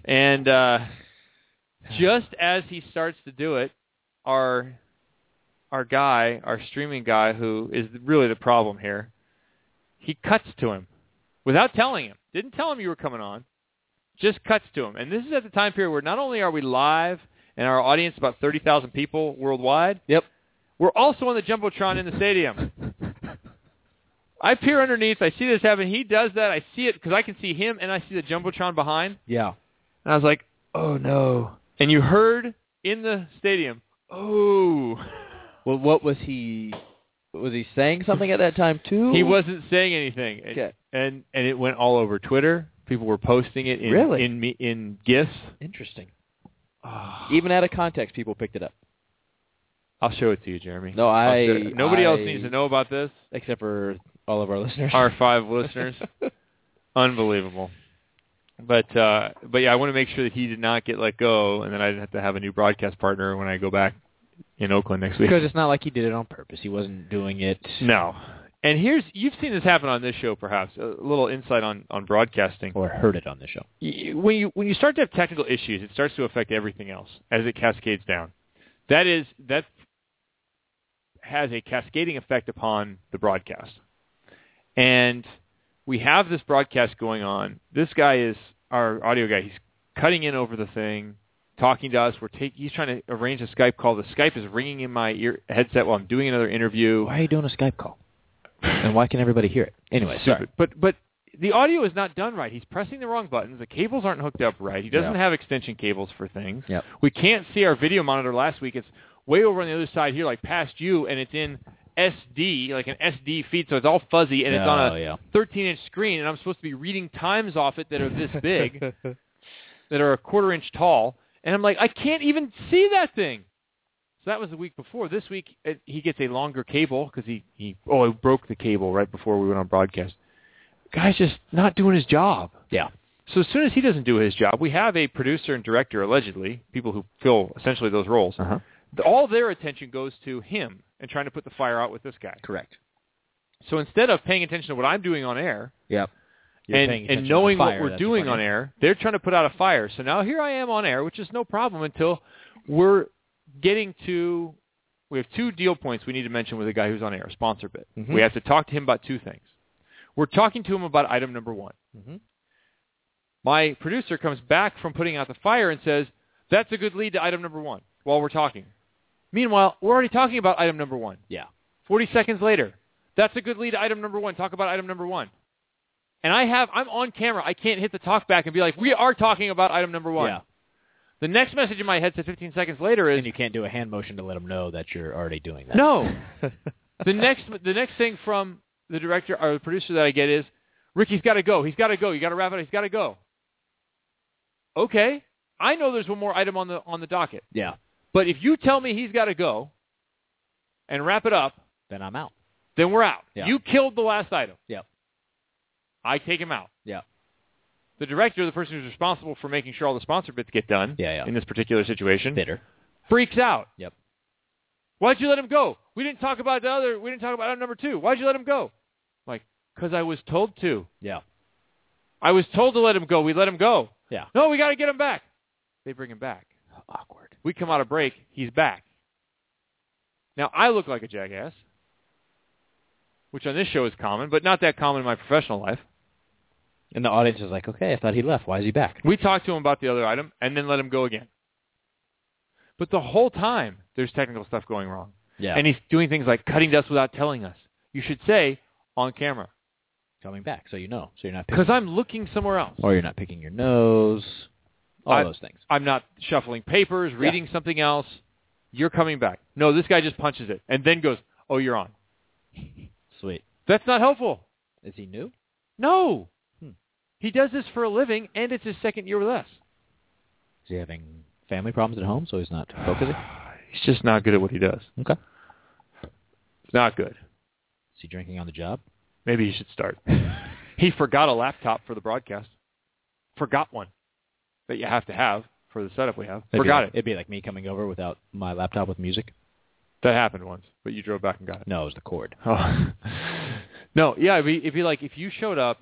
And uh, just as he starts to do it, our our guy, our streaming guy, who is really the problem here, he cuts to him without telling him. Didn't tell him you were coming on. Just cuts to him. And this is at the time period where not only are we live and our audience about 30,000 people worldwide, Yep. we're also on the Jumbotron in the stadium. I peer underneath. I see this happen. He does that. I see it because I can see him and I see the Jumbotron behind. Yeah. And I was like, oh, no. And you heard in the stadium, oh. Well, what was he? Was he saying something at that time too? He wasn't saying anything. And- Okay. And and it went all over Twitter. People were posting it in Really? in me in gifs. Interesting. Oh, Even out of context, people picked it up. I'll show it to you, Jeremy. No, I- Nobody else needs to know about this. except for all of our listeners. Our five listeners. Unbelievable. But uh but yeah, I want to make sure that he did not get let go, and then I didn't have to have a new broadcast partner when I go back in Oakland next week. because it's not like he did it on purpose. He wasn't doing it. no. And here's you've seen this happen on this show, perhaps a little insight on on broadcasting. Or heard it on the show. When you when you start to have technical issues, it starts to affect everything else as it cascades down. That is that has a cascading effect upon the broadcast. And we have this broadcast going on. This guy is our audio guy. He's cutting in over the thing, talking to us. We're take, he's trying to arrange a Skype call. The Skype is ringing in my ear headset while I'm doing another interview. Why are you doing a Skype call? and why can everybody hear it? Anyway, sorry. But but the audio is not done right. He's pressing the wrong buttons. The cables aren't hooked up right. He doesn't Yeah. have extension cables for things. Yep. We can't see our video monitor last week. It's way over on the other side here, like past you, and it's in SD, like an SD feed, so it's all fuzzy, and it's on Oh, a yeah. 13-inch screen, and I'm supposed to be reading times off it that are this big, that are a quarter inch tall, and I'm like, I can't even see that thing. So that was the week before. This week it, he gets a longer cable because he he oh he broke the cable right before we went on broadcast. Guy's just not doing his job. Yeah. So as soon as he doesn't do his job, we have a producer and director allegedly, people who fill essentially those roles. Uh-huh. All their attention goes to him and trying to put the fire out with this guy. Correct. So instead of paying attention to what I'm doing on air Yep. You're and, and knowing fire what we're doing on air, they're trying to put out a fire. So now here I am on air, which is no problem until we're getting to. We have two deal points we need to mention with the guy who's on air, sponsor bit. Mhm. We have to talk to him about two things. We're talking to him about item number one. Mhm. My producer comes back from putting out the fire and says, "That's a good lead to item number one." While we're talking, meanwhile, we're already talking about item number one. Yeah. Forty seconds later, that's a good lead to item number one. Talk about item number one. And I have, I'm on camera. I can't hit the talk back and be like, "We are talking about item number one." Yeah. The next message in my head headset 15 seconds later is And you can't do a hand motion to let them know that you're already doing that. no. the next the next thing from the director or the producer that I get is Ricky's got to go. He's got to go. You got to wrap it. up. He's got to go. Okay, I know there's one more item on the on the docket. Yeah. But if you tell me he's got to go and wrap it up, Then I'm out. then we're out. Yeah. You killed the last item. Yep. I take him out. Yeah. The director, the person who's responsible for making sure all the sponsor bits get done Yeah, yeah. in this particular situation, Bitter. freaks out. Yep. Why'd you let him go? We didn't talk about the other. We didn't talk about item number two. Why'd you let him go? I'm like, because I was told to. Yeah. I was told to let him go. We let him go. Yeah. No, we got to get him back. They bring him back. Awkward. We come out of break. He's back. Now I look like a jackass, which on this show is common, but not that common in my professional life. And the audience is like, okay, I thought he left. Why is he back? We talked to him about the other item and then let him go again. But the whole time there's technical stuff going wrong. Yeah. And he's doing things like cutting dust without telling us. You should say on camera coming back, so you know. So you're not picking, because I'm looking somewhere else. or you're not picking your nose. All I- those things. I'm not shuffling papers, reading something else. You're coming back. No, this guy just punches it and then goes, "Oh, you're on." Sweet. That's not helpful. Is he new? No. Hmm. He does this for a living, and it's his second year with us. Is he having family problems at home, so he's not focusing? He's just not good at what he does. Okay. It's not good. Is he drinking on the job? Maybe he should start. he forgot a laptop for the broadcast. Forgot one that you have to have for the setup we have. It'd forgot like- it. It'd be like me coming over without my laptop with music. That happened once, but you drove back and got it. No, it was the cord. Oh. no, yeah, it'd be, it'd be like if you showed up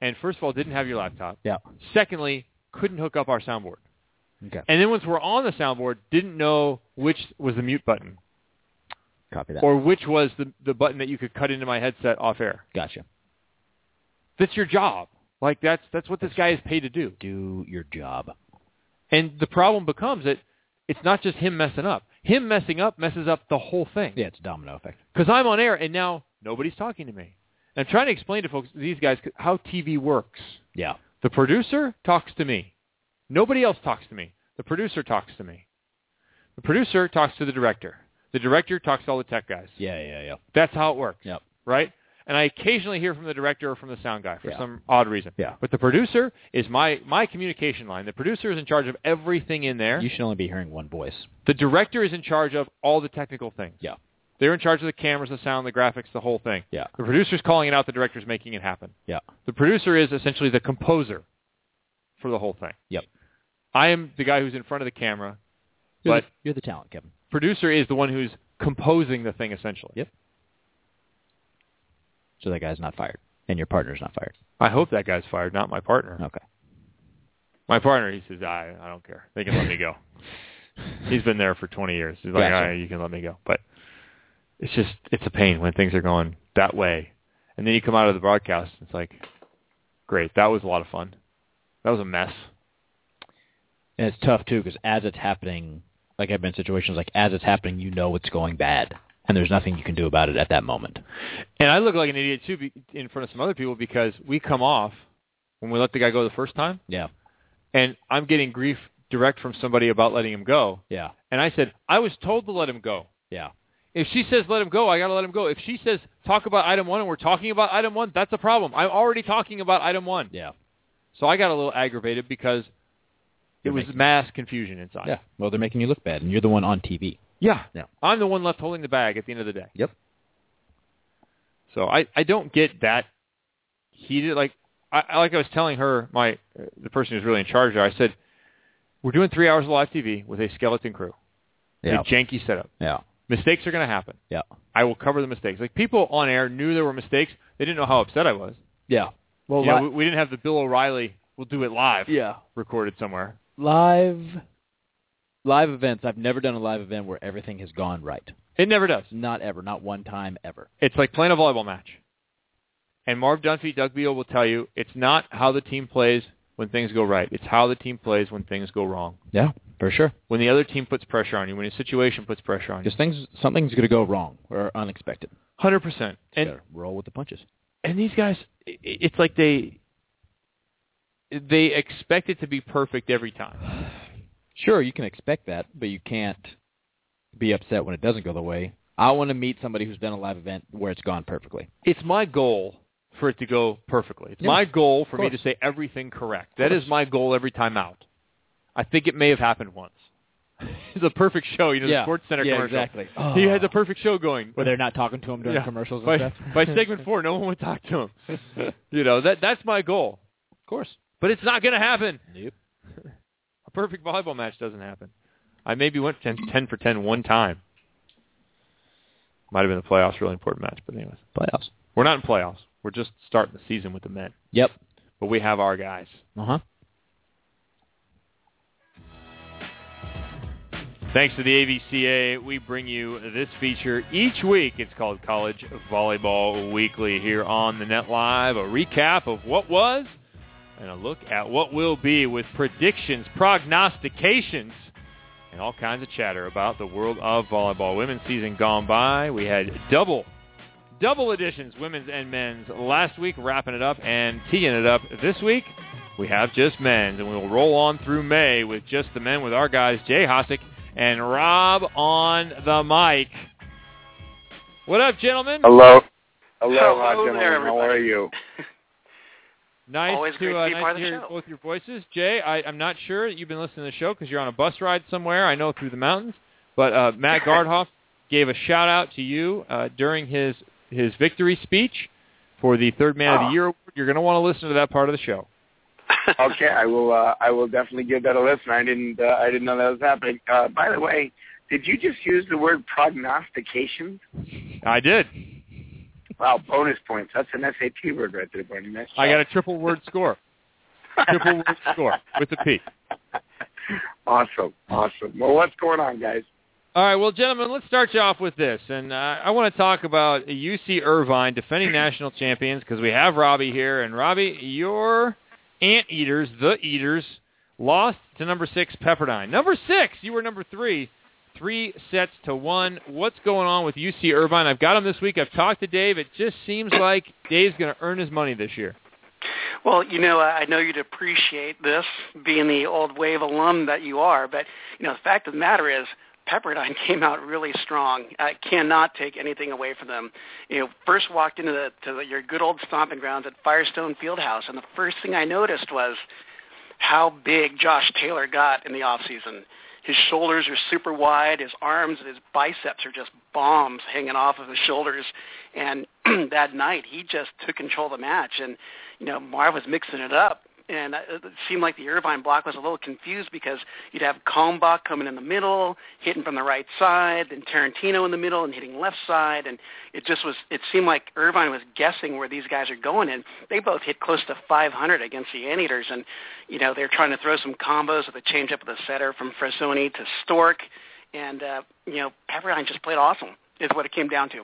and first of all didn't have your laptop. Yeah. Secondly, couldn't hook up our soundboard. Okay. And then once we're on the soundboard, didn't know which was the mute button Copy that. or which was the, the button that you could cut into my headset off air. gotcha. That's your job. Like that's that's what this guy is paid to do. Do your job. And the problem becomes that it's not just him messing up. Him messing up messes up the whole thing. Yeah, it's a domino effect. Because I'm on air and now nobody's talking to me. And I'm trying to explain to folks, these guys, how TV works. Yeah. The producer talks to me. Nobody else talks to me. The producer talks to me. The producer talks to the director. The director talks to all the tech guys. Yeah, yeah, yeah. That's how it works. Yep. Right? And I occasionally hear from the director or from the sound guy for Yeah. some odd reason. Yeah. But the producer is my, my communication line. The producer is in charge of everything in there. You should only be hearing one voice. The director is in charge of all the technical things. Yeah. They're in charge of the cameras, the sound, the graphics, the whole thing. Yeah. The producer's calling it out. The director's making it happen. Yeah. The producer is essentially the composer for the whole thing. Yep. I am the guy who's in front of the camera, You're but the, you're the talent, Kevin. producer is the one who's composing the thing essentially. Yep. So that guy's not fired, and your partner's not fired. I hope that guy's fired, not my partner. Okay. My partner, he says, I, I don't care. They can let me go. He's been there for 20 years. He's like, Gotcha. all right, you can let me go. But it's just, it's a pain when things are going that way. And then you come out of the broadcast, it's like, great, that was a lot of fun. That was a mess. And it's tough too because as it's happening, like I've been in situations like as it's happening, you know it's going bad, and there's nothing you can do about it at that moment. And I look like an idiot too be, in front of some other people because we come off when we let the guy go the first time, Yeah. and I'm getting grief direct from somebody about letting him go. Yeah. And I said, I was told to let him go. Yeah. If she says let him go, I got to let him go. If she says talk about item one and we're talking about item one, that's a problem. I'm already talking about item one. Yeah. So I got a little aggravated because it was mass confusion inside. Yeah. Well, they're making you look bad, and you're the one on TV. Yeah. Yeah. I'm the one left holding the bag at the end of the day. Yep. So I, I don't get that heated. Like I, I- like I was telling her, my uh, the person who's really in charge there, I said, we're doing three hours of live TV with a skeleton crew, Yeah. a janky setup. Yeah. Mistakes are going to happen. Yeah. I will cover the mistakes. Like people on air knew there were mistakes. They didn't know how upset I was. Yeah. Well, You know, we, we didn't have the Bill O'Reilly. We'll do it live. yeah. Recorded somewhere. Live. Live events. I've never done a live event where everything has gone right. It never does. Not ever. Not one time ever. It's like playing a volleyball match. And Marv Dunphy, Doug Beal will tell you it's not how the team plays when things go right. It's how the team plays when things go wrong. Yeah, for sure. When the other team puts pressure on you, when a situation puts pressure on you. Because things, something's going to go wrong or unexpected. Hundred percent. And And roll with the punches. and these guys, it's like they they expect it to be perfect every time. Sure, you can expect that, but you can't be upset when it doesn't go the way. I want to meet somebody who's done a live event where it's gone perfectly. It's my goal for it to go perfectly. It's Yeah, my goal for me to say everything correct. That is my goal every time out. I think it may have happened once. it's a perfect show. You know, Yeah. the Sports Center Yeah, commercial. exactly. He oh. has a perfect show going. Where they're not talking to him during Yeah. commercials and by, stuff. by segment four, no one would talk to him. you know that that's my goal. Of course. But it's not going to happen. Nope. Perfect volleyball match doesn't happen. I maybe went 10, 10 for 10 one time. Might have been the playoffs, really important match. But anyways, Playoffs. we're not in playoffs. We're just starting the season with the men. Yep. But we have our guys. Uh huh. Thanks to the AVCA, we bring you this feature each week. It's called College Volleyball Weekly here on the Net Live. A recap of what was and a look at what will be with predictions, prognostications, and all kinds of chatter about the world of volleyball. Women's season gone by. We had double, double editions, women's and men's, last week, wrapping it up and teeing it up this week. We have just men's, and we will roll on through May with just the men with our guys, Jay Hosack and Rob on the mic. What up, gentlemen? Hello. Hello, Hello there, gentlemen. How are you? Nice Always to, to uh, a nice to hear show. both your voices. Jay, I, I'm not sure that you've been listening to the show because you're on a bus ride somewhere. I know through the mountains. But uh, Matt Garthoff gave a shout out to you uh, during his his victory speech for the Third Man of the Year award. You're going to want to listen to that part of the show. okay, I will. Uh, I will definitely give that a listen. I didn't. Uh, I didn't know that was happening. Uh, by the way, did you just use the word prognostication? I did. Wow, bonus points. That's an SAT word right there, buddy. Nice I got a triple word score. Triple word score with a P. Awesome, awesome. Well, what's going on, guys? All right, well, gentlemen, let's start you off with this, and uh, I want to talk about UC Irvine defending national champions because we have Robbie here, and Robbie, your Anteaters, the Eaters, lost to number six Pepperdine. Number six, you were number three, three sets to one. What's going on with UC Irvine? I've got him this week. I've talked to Dave. It just seems like Dave's going to earn his money this year. Well, you know, I know you'd appreciate this, being the old wave alum that you are. But you know, the fact of the matter is, Pepperdine came out really strong. I cannot take anything away from them. You know, first walked into the, to the, your good old stomping grounds at Firestone Fieldhouse, and the first thing I noticed was how big Josh Taylor got in the off season. His shoulders are super wide. His arms and his biceps are just bombs hanging off of his shoulders. And that night, he just took control of the match. And you know, Marv was mixing it up. And it seemed like the Irvine block was a little confused because you'd have Kalmbach coming in the middle, hitting from the right side, then Tarantino in the middle and hitting left side, and it just was. It seemed like Irvine was guessing where these guys are going, and they both hit close to 500 against the Anteaters, and you know they're trying to throw some combos with a change up of the setter from Frassoni to Stork, and uh, you know Pepperdine just played awesome. Is what it came down to.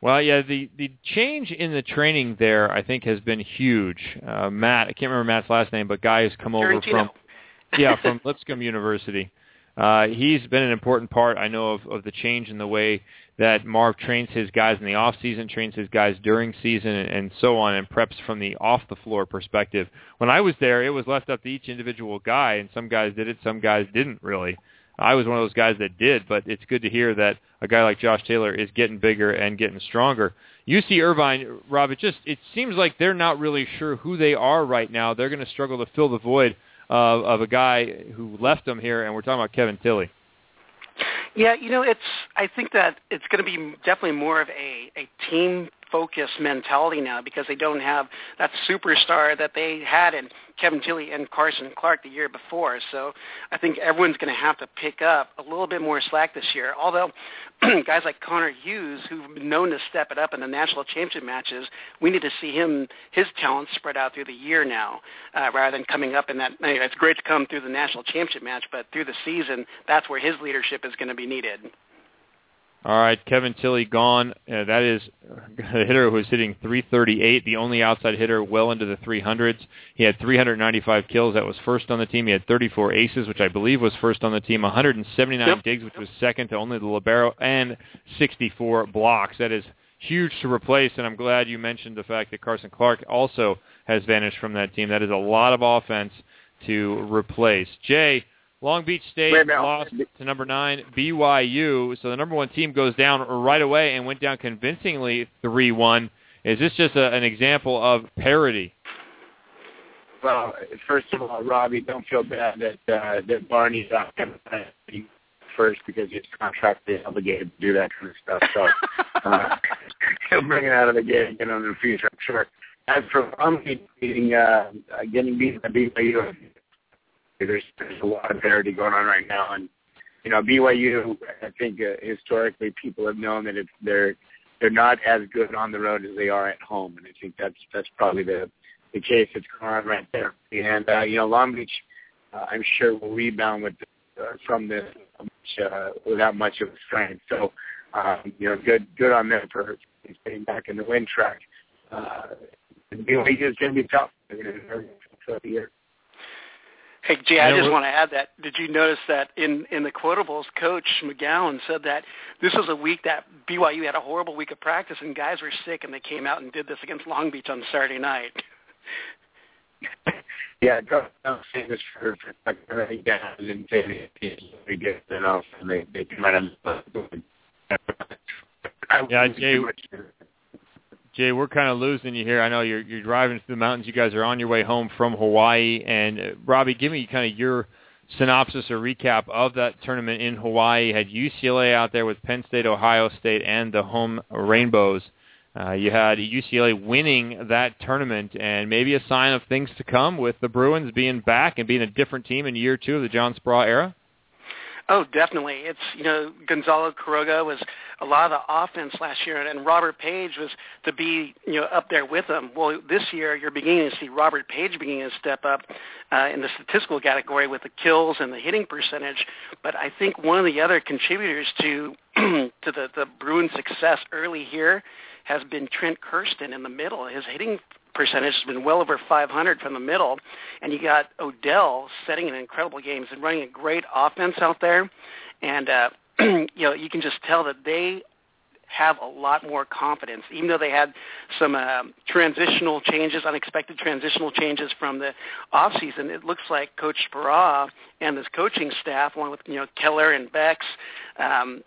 Well, yeah, the the change in the training there, I think, has been huge. Uh, Matt, I can't remember Matt's last name, but guy who's come over from yeah from Lipscomb University. Uh, he's been an important part, I know, of, of the change in the way that Marv trains his guys in the off season, trains his guys during season, and, and so on, and preps from the off the floor perspective. When I was there, it was left up to each individual guy, and some guys did it, some guys didn't really. I was one of those guys that did, but it's good to hear that a guy like Josh Taylor is getting bigger and getting stronger. UC Irvine, Rob, it just it seems like they're not really sure who they are right now. They're going to struggle to fill the void of, of a guy who left them here, and we're talking about Kevin Tilley. Yeah, you know, it's. I think that it's going to be definitely more of a a team focused mentality now because they don't have that superstar that they had in Kevin Tilley and Carson Clark the year before. So I think everyone's going to have to pick up a little bit more slack this year. Although guys like Connor Hughes, who've been known to step it up in the national championship matches, we need to see him his talent spread out through the year now, uh, rather than coming up in that. Anyway, it's great to come through the national championship match, but through the season, that's where his leadership is going to be needed. All right, Kevin Tilley gone. Uh, that is a hitter who was hitting 338, the only outside hitter well into the 300s. He had 395 kills. That was first on the team. He had 34 aces, which I believe was first on the team. 179 Yep. digs, which was second to only the libero, and 64 blocks. That is huge to replace, and I'm glad you mentioned the fact that Carson Clark also has vanished from that team. That is a lot of offense to replace. Jay, Long Beach State lost to number nine BYU, so the number one team goes down right away and went down convincingly three one. Is this just a, an example of parity? Well, first of all, Robbie, don't feel bad that uh, that Barney's not first because his contract is obligated to do that kind of stuff. So uh, he'll bring it out of the gate, you know, in the future, I'm sure. As for Romney beating, uh, uh, getting beaten by BYU, there's there's a lot of parity going on right now, and you know BYU. I think uh, historically people have known that it's they're they're not as good on the road as they are at home, and I think that's that's probably the the case that's going on right there. And uh, you know Long Beach, uh, I'm sure will rebound with uh, from this uh, without much of a strain. So um, you know good good on them for getting back in the win track. Uh, BYU is going to be tough. They're going to be very tough year. Hey Jay, I Yeah, just we're- want to add that. Did you notice that in in the quotables, Coach McGown said that this was a week that BYU had a horrible week of practice and guys were sick, and they came out and did this against Long Beach on Saturday night. Yeah, don't, don't say this for for like really down and say that we get enough and they they come out and uh, Yeah, Jay. Jay, we're kind of losing you here. I know you're you're driving through the mountains. You guys are on your way home from Hawaii. And uh, Robbie, give me kind of your synopsis or recap of that tournament in Hawaii. Had UCLA out there with Penn State, Ohio State, and the home Rainbows. Uh, you had UCLA winning that tournament, and maybe a sign of things to come with the Bruins being back and being a different team in year two of the John Speraw era. Oh, definitely. It's you know Gonzalo Quiroga was a lot of the offense last year, and Robert Page was to be you know up there with them. Well, this year you're beginning to see Robert Page beginning to step up uh, in the statistical category with the kills and the hitting percentage. But I think one of the other contributors to to the the Bruins' success early here has been Trent Kirsten in the middle. His hitting percentage has been well over 500 from the middle, and you got Odell setting an incredible games and running a great offense out there, and uh, you know you can just tell that they have a lot more confidence, even though they had some uh, transitional changes, unexpected transitional changes from the off season. It looks like Coach Speraw and this coaching staff, along with you know Keller and Bex, um,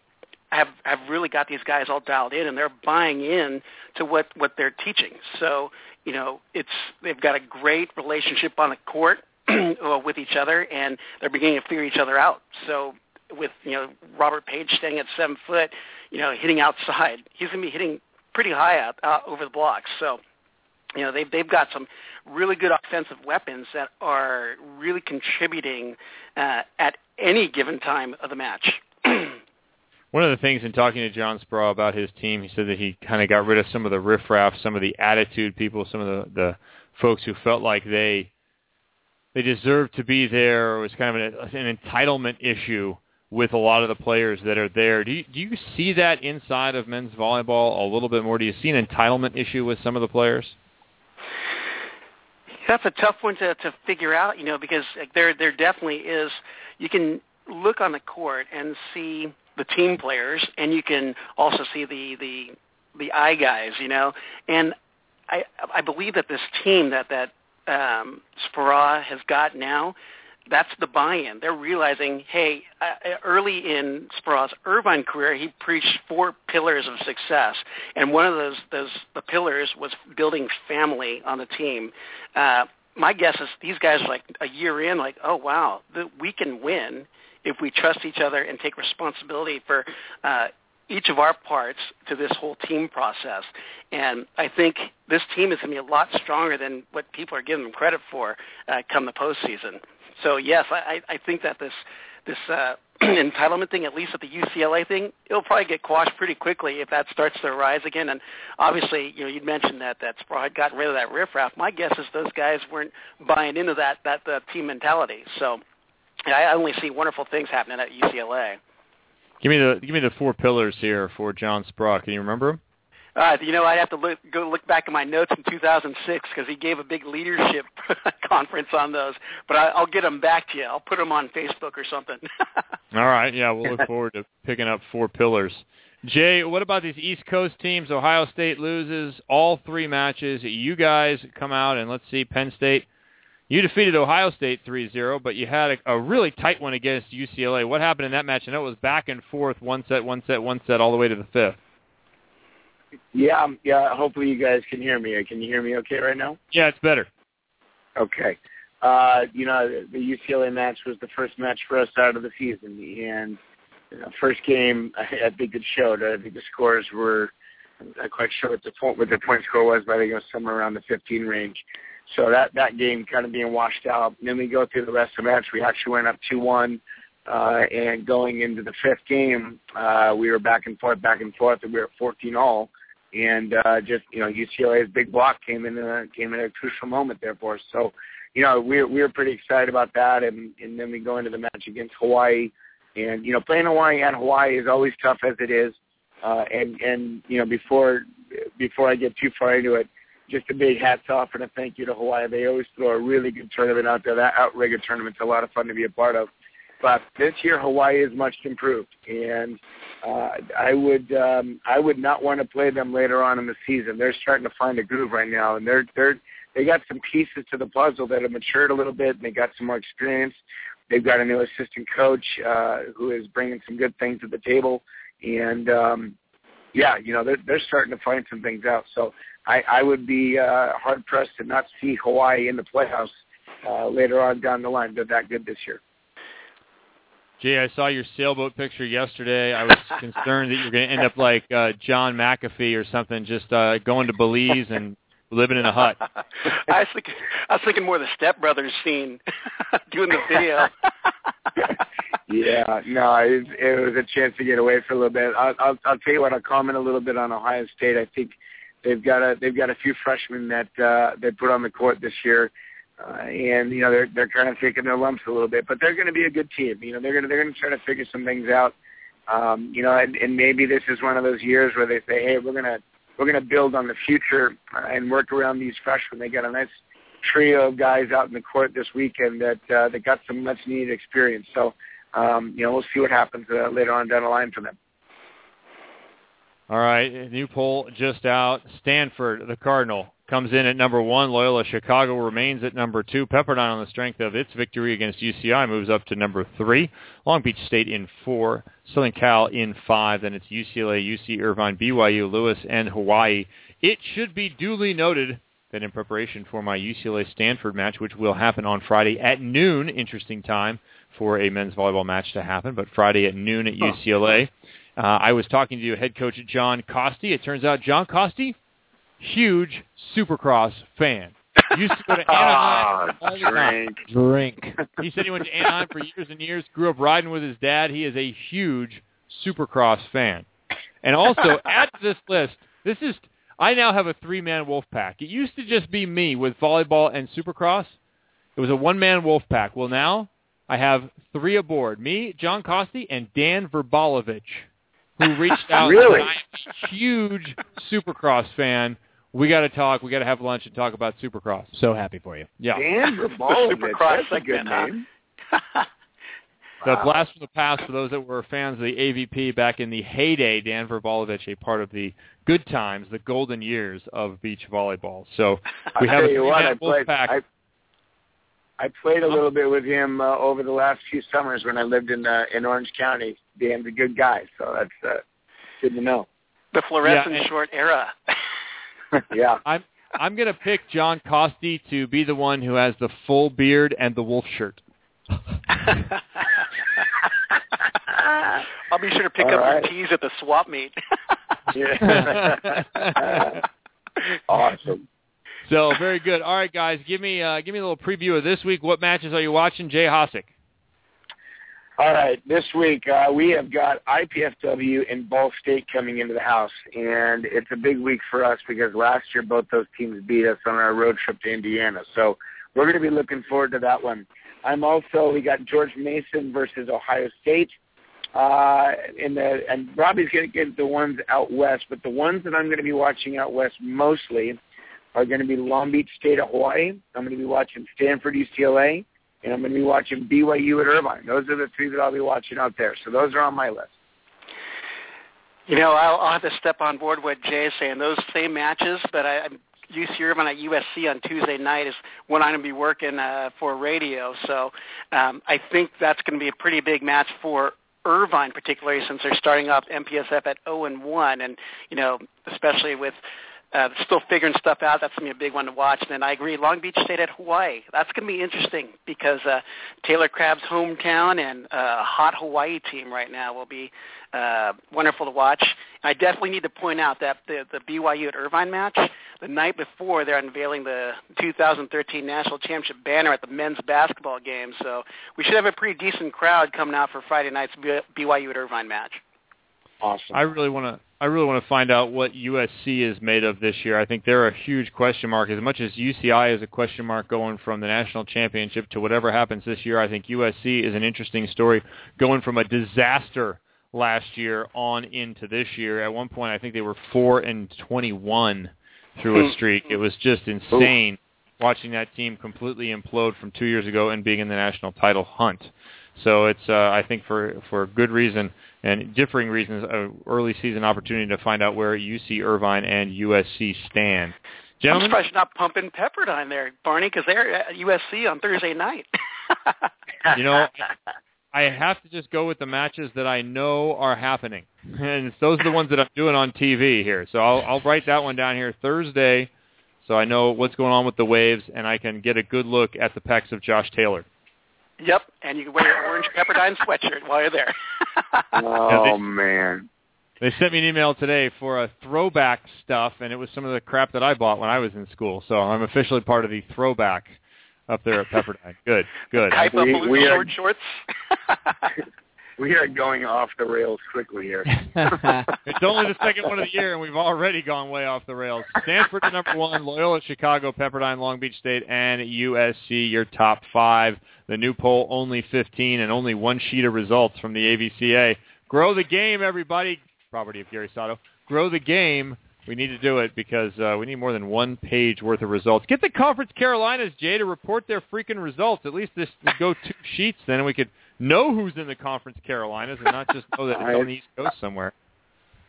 have have really got these guys all dialed in, and they're buying in to what what they're teaching. So you know, it's they've got a great relationship on the court uh, with each other, and they're beginning to figure each other out. So with you know Robert Page staying at seven foot, you know, hitting outside, he's going to be hitting pretty high out, out over the blocks. So you know they've they've got some really good offensive weapons that are really contributing uh, at any given time of the match. One of the things in talking to John Speraw about his team, he said that he kind of got rid of some of the riffraff, some of the attitude people, some of the, the folks who felt like they they deserved to be there. It was kind of an, an entitlement issue with a lot of the players that are there. Do you, do you see that inside of men's volleyball a little bit more? Do you see an entitlement issue with some of the players? That's a tough one to to figure out, you know, because there there definitely is. You can look on the court and see the team players, and you can also see the the the eye guys, you know. And I I believe that this team that that um, Speraw has got now, that's the buy-in. They're realizing, hey, uh, early in Speraw's Irvine career, he preached four pillars of success, and one of those those the pillars was building family on the team. Uh, my guess is these guys like a year in, like, oh wow, the, we can win if we trust each other and take responsibility for uh, each of our parts to this whole team process. And I think this team is going to be a lot stronger than what people are giving them credit for uh, come the postseason. So yes, I, I think that this this uh, entitlement thing, at least at the UCLA thing, it'll probably get quashed pretty quickly if that starts to arise again. And obviously, you know, you mentioned that that Speraw had gotten rid of that riffraff. My guess is those guys weren't buying into that that uh, team mentality. So I only see wonderful things happening at UCLA. Give me the give me the four pillars here for John Speraw. Can you remember them? Uh, you know, I'd have to look, go look back at my notes in 2006 because he gave a big leadership conference on those. But I, I'll get them back to you. I'll put them on Facebook or something. All right, yeah, we'll look forward to picking up four pillars. Jay, what about these East Coast teams? Ohio State loses all three matches. You guys come out and let's see, Penn State. You defeated Ohio State 3-0, but you had a, a really tight one against UCLA. What happened in that match? I know it was back and forth, one set, one set, one set, all the way to the fifth. Yeah, um, yeah. Hopefully you guys can hear me. Can you hear me okay right now? Yeah, it's better. Okay. Uh, you know, the UCLA match was the first match for us out of the season, and you know, first game, I, I think it showed. I think the scores were, I'm not quite sure what the point, what the point score was, but I think it was somewhere around the 15 range. So that that game kind of being washed out. And then we go through the rest of the match. We actually went up 2-1, uh, and going into the fifth game, uh, we were back and forth, back and forth, and we were 14 all. And uh, just you know, UCLA's big block came in a, came in a crucial moment there for us. So, you know, we we were pretty excited about that. And and then we go into the match against Hawaii, and you know, playing Hawaii at Hawaii is always tough as it is. Uh, and and you know, before before I get too far into it, just a big hats off and a thank you to Hawaii. They always throw a really good tournament out there. That outrigger tournament's a lot of fun to be a part of. But this year Hawaii is much improved, and uh, I would um, I would not want to play them later on in the season. They're starting to find a groove right now, and they're they're they got some pieces to the puzzle that have matured a little bit, and they got some more experience. They've got a new assistant coach uh, who is bringing some good things to the table, and um, yeah, you know they're they're starting to find some things out. So I, I would be uh, hard pressed to not see Hawaii in the playoffs uh, later on down the line. They're that good this year. Jay, I saw your sailboat picture yesterday. I was concerned that you were going to end up like uh, John McAfee or something, just uh, going to Belize and living in a hut. I was thinking, I was thinking more of the Step Brothers scene, doing the video. yeah, no, it, it was a chance to get away for a little bit. I'll, I'll, I'll tell you what. I'll comment a little bit on Ohio State. I think they've got a they've got a few freshmen that uh, they put on the court this year, uh, and you know they're they're kind of taking their lumps a little bit, but they're going to be a good team. You know they're going they're going to try to figure some things out. Um, you know, and, and maybe this is one of those years where they say, hey, we're gonna we're gonna build on the future uh, and work around these freshmen. They got a nice trio of guys out in the court this weekend that uh, that got some much needed experience. So um, you know we'll see what happens uh, later on down the line for them. All right, new poll just out. Stanford, the Cardinal, comes in at number one. Loyola Chicago remains at number two. Pepperdine, on the strength of its victory against UCI, moves up to number three. Long Beach State in four. Southern Cal in five. Then it's UCLA, UC Irvine, BYU, Lewis, and Hawaii. It should be duly noted that in preparation for my UCLA-Stanford match, which will happen on Friday at noon, interesting time for a men's volleyball match to happen, but Friday at noon at UCLA. Uh, I was talking to head coach John Kosty. It turns out John Kosty, huge Supercross fan. Used to go to Anaheim the time. Drink. He said he went to Anaheim for years and years, grew up riding with his dad. He is a huge Supercross fan. And also, add to this list, this is, I now have a three-man wolf pack. It used to just be me with volleyball and Supercross. It was a one-man wolf pack. Well, now I have three aboard. Me, John Kosty, and Dan Vrebalovich who reached out. Really? I'm a huge Supercross fan. We got to talk. We got to have lunch and talk about Supercross. So happy for you. Yeah. Dan Vrebalovich, Supercross that's a good segment, name. The Wow. blast from the past for those that were fans of the AVP back in the heyday. Dan Vrebalovich, a part of the good times, the golden years of beach volleyball. So we I'll have tell a you what, I played, pack. I, I played a little bit with him uh, over the last few summers when I lived in uh, in Orange County. Dan's a good guy, so that's uh, good to know. The fluorescent Yeah, short era. yeah. I'm I'm gonna pick John Kosty to be the one who has the full beard and the wolf shirt. I'll be sure to pick All up right. your tees at the swap meet. Yeah. awesome. So very good. All right, guys, give me uh, give me a little preview of this week. What matches are you watching? Jay Hosack. All right, this week uh, we have got IPFW and Ball State coming into the house, and it's a big week for us because last year both those teams beat us on our road trip to Indiana. So we're going to be looking forward to that one. I'm also we got George Mason versus Ohio State, uh, in the and Robbie's going to get the ones out west, but the ones that I'm going to be watching out west mostly are going to be Long Beach State at Hawaii. I'm going to be watching Stanford UCLA and I'm going to be watching BYU at Irvine. Those are the three that I'll be watching out there. So those are on my list. You know, I'll, I'll have to step on board what Jay is saying. Those same matches, but I, I'm UC Irvine at USC on Tuesday night is when I'm going to be working uh, for radio. So um, I think that's going to be a pretty big match for Irvine, particularly since they're starting off MPSF at 0 and 1, and you know, especially with uh, still figuring stuff out. That's going to be a big one to watch. And then I agree, Long Beach State at Hawaii. That's going to be interesting because uh, Taylor Crabb's hometown and uh, a hot Hawaii team right now will be uh, wonderful to watch. I definitely need to point out that the, the BYU at Irvine match, the night before they're unveiling the 2013 National Championship banner at the men's basketball game. So we should have a pretty decent crowd coming out for Friday night's BYU at Irvine match. Awesome. I really want to. I really want to find out what USC is made of this year. I think they're a huge question mark. As much as UCI is a question mark going from the national championship to whatever happens this year, I think USC is an interesting story going from a disaster last year on into this year. At one point, I think they were four and twenty-one through a streak. It was just insane watching that team completely implode from two years ago and being in the national title hunt. So it's, uh, I think, for for good reason and differing reasons, a early season opportunity to find out where UC Irvine and USC stand. Gentlemen? I'm surprised you're not pumping Pepperdine there, Barney, because they're at USC on Thursday night. you know, I have to just go with the matches that I know are happening, and those are the ones that I'm doing on TV here. So I'll, I'll write that one down here Thursday, so I know what's going on with the Waves, and I can get a good look at the pecs of Josh Taylor. Yep, and you can wear your orange Pepperdine sweatshirt while you're there. Oh man. They sent me an email today for a throwback stuff, and it was some of the crap that I bought when I was in school. So I'm officially part of the throwback up there at Pepperdine. Good, good. Type of We- blue we are- short shorts. We are going off the rails quickly here. it's only the second one of the year, and we've already gone way off the rails. Stanford to number one, Loyola Chicago, Pepperdine, Long Beach State, and USC, your top five. The new poll, only 15, and only one sheet of results from the AVCA. Grow the game, everybody. Property of Gary Sato. Grow the game. We need to do it because uh, we need more than one page worth of results. Get the Conference Carolinas, Jay, to report their freaking results. At least this would go two sheets, then we could know who's in the Conference Carolinas and not just know that it's on the East Coast somewhere.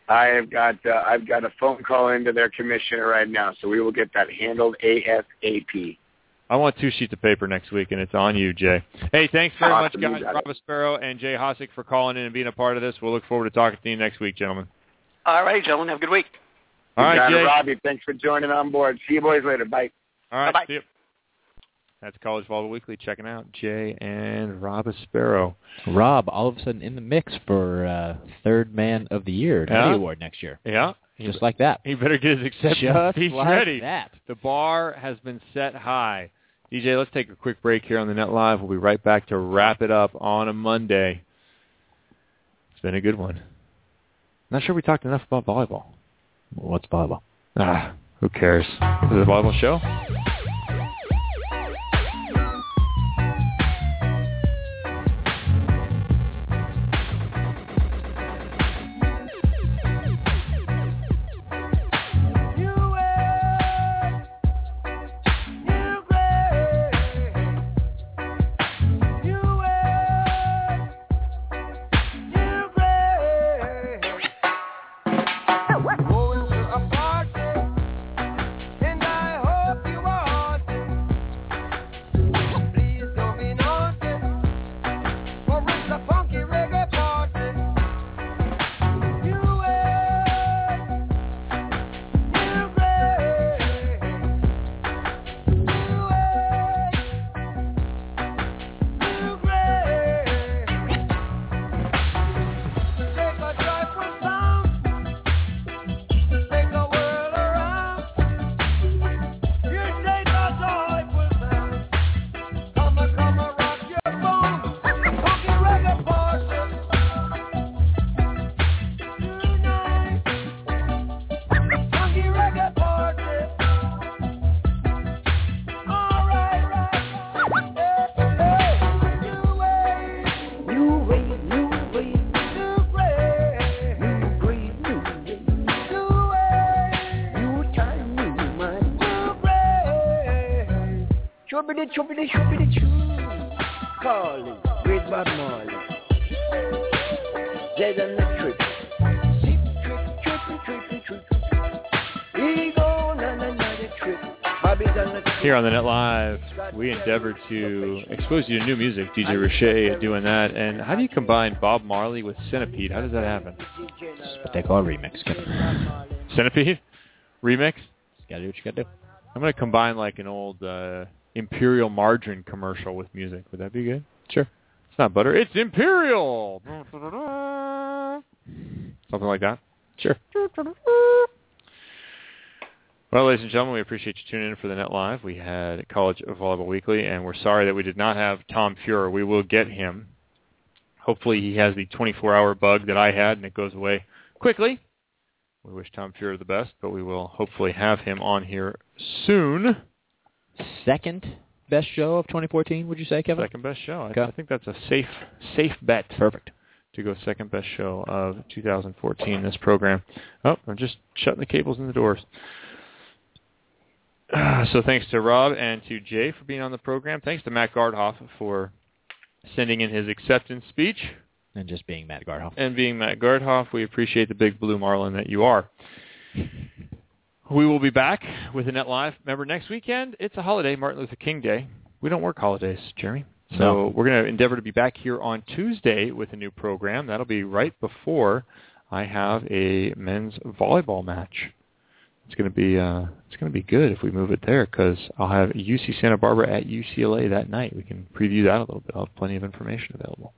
I have got uh, I've got a phone call into their commissioner right now, so we will get that handled ASAP. I want two sheets of paper next week, and it's on you, Jay. Hey, thanks very Awesome, much, guys. got Rob. Sparrow and Jay Hosack for calling in and being a part of this. We'll look forward to talking to you next week, gentlemen. All right, gentlemen, have a good week. All You right, got it, Jay. Robbie, thanks for joining on board. See you boys later. Bye. All right, Bye-bye. That's College Volleyball Weekly. Checking out Jay and Rob Sparrow. Rob, all of a sudden in the mix for uh, third man of the year Yeah. Award next year. Yeah, Just like that. he better get his acceptance. Just He's like ready. that. The bar has been set high. DJ, let's take a quick break here on the Net Live. We'll be right back to wrap it up on a Monday. It's been a good one. Not sure we talked enough about volleyball. What's volleyball? Ah, who cares? Is it a volleyball show? On the trip. Here on the Net Live, we endeavor to expose you to new music. DJ Richey doing that. And how do you combine Bob Marley with Centipede? How does that happen? That's what they call a remix. Centipede? Remix? Just gotta do what you gotta do. I'm gonna combine like an old uh, Imperial margarine commercial with music. Would that be good? Sure. It's not butter. It's Imperial. Something like that. Sure. Well, ladies and gentlemen, we appreciate you tuning in for the Net Live. We had College Volleyball Weekly, and we're sorry that we did not have Tom Feuer. We will get him. Hopefully he has the 24-hour bug that I had, and it goes away quickly. We wish Tom Feuer the best, but we will hopefully have him on here soon. Second best show of 2014, would you say, Kevin? Second best show. I, Okay. I think that's a safe safe bet. Perfect. To go second best show of 2014. This program. Oh, I'm just shutting the cables in the doors. So thanks to Rob and to Jay for being on the program. Thanks to Matt Garthoff for sending in his acceptance speech And just being Matt Garthoff. and being Matt Garthoff. We appreciate the big blue marlin that you are. We will be back with a Net Live. Remember, next weekend, it's a holiday, Martin Luther King Day. We don't work holidays, Jeremy. So No. we're going to endeavor to be back here on Tuesday with a new program. That'll be right before I have a men's volleyball match. It's going to be uh, it's going to be good if we move it there because I'll have UC Santa Barbara at UCLA that night. We can preview that a little bit. I'll have plenty of information available.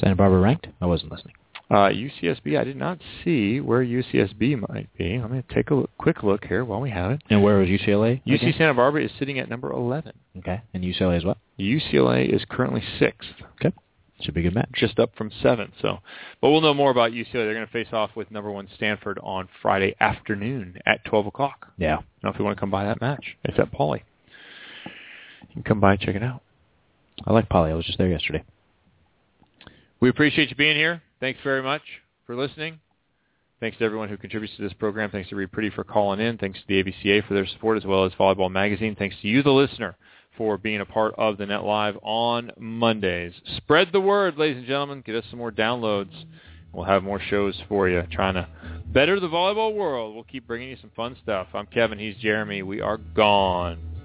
Santa Barbara ranked? I wasn't listening. Uh, UCSB, I did not see where UCSB might be. Let me take a look, quick look here while we have it. And where was UCLA? UC again? Santa Barbara is sitting at number 11. Okay. And UCLA is what? UCLA is currently sixth, Okay. Should be a good match. just up from seven. So, but we'll know more about UCLA. They're going to face off with number one Stanford on Friday afternoon at 12 o'clock. Yeah. Now, if you want to come by that match, it's at Pauley. You can come by and check it out. I like Polly. I was just there yesterday. We appreciate you being here. Thanks very much for listening. Thanks to everyone who contributes to this program. Thanks to Reed Priddy for calling in. Thanks to the AVCA for their support as well as Volleyball Magazine. Thanks to you, the listener, for being a part of the Net Live on Mondays. Spread the word, ladies and gentlemen. Get us some more downloads. We'll have more shows for you trying to better the volleyball world. We'll keep bringing you some fun stuff. I'm Kevin. He's Jeremy. We are gone.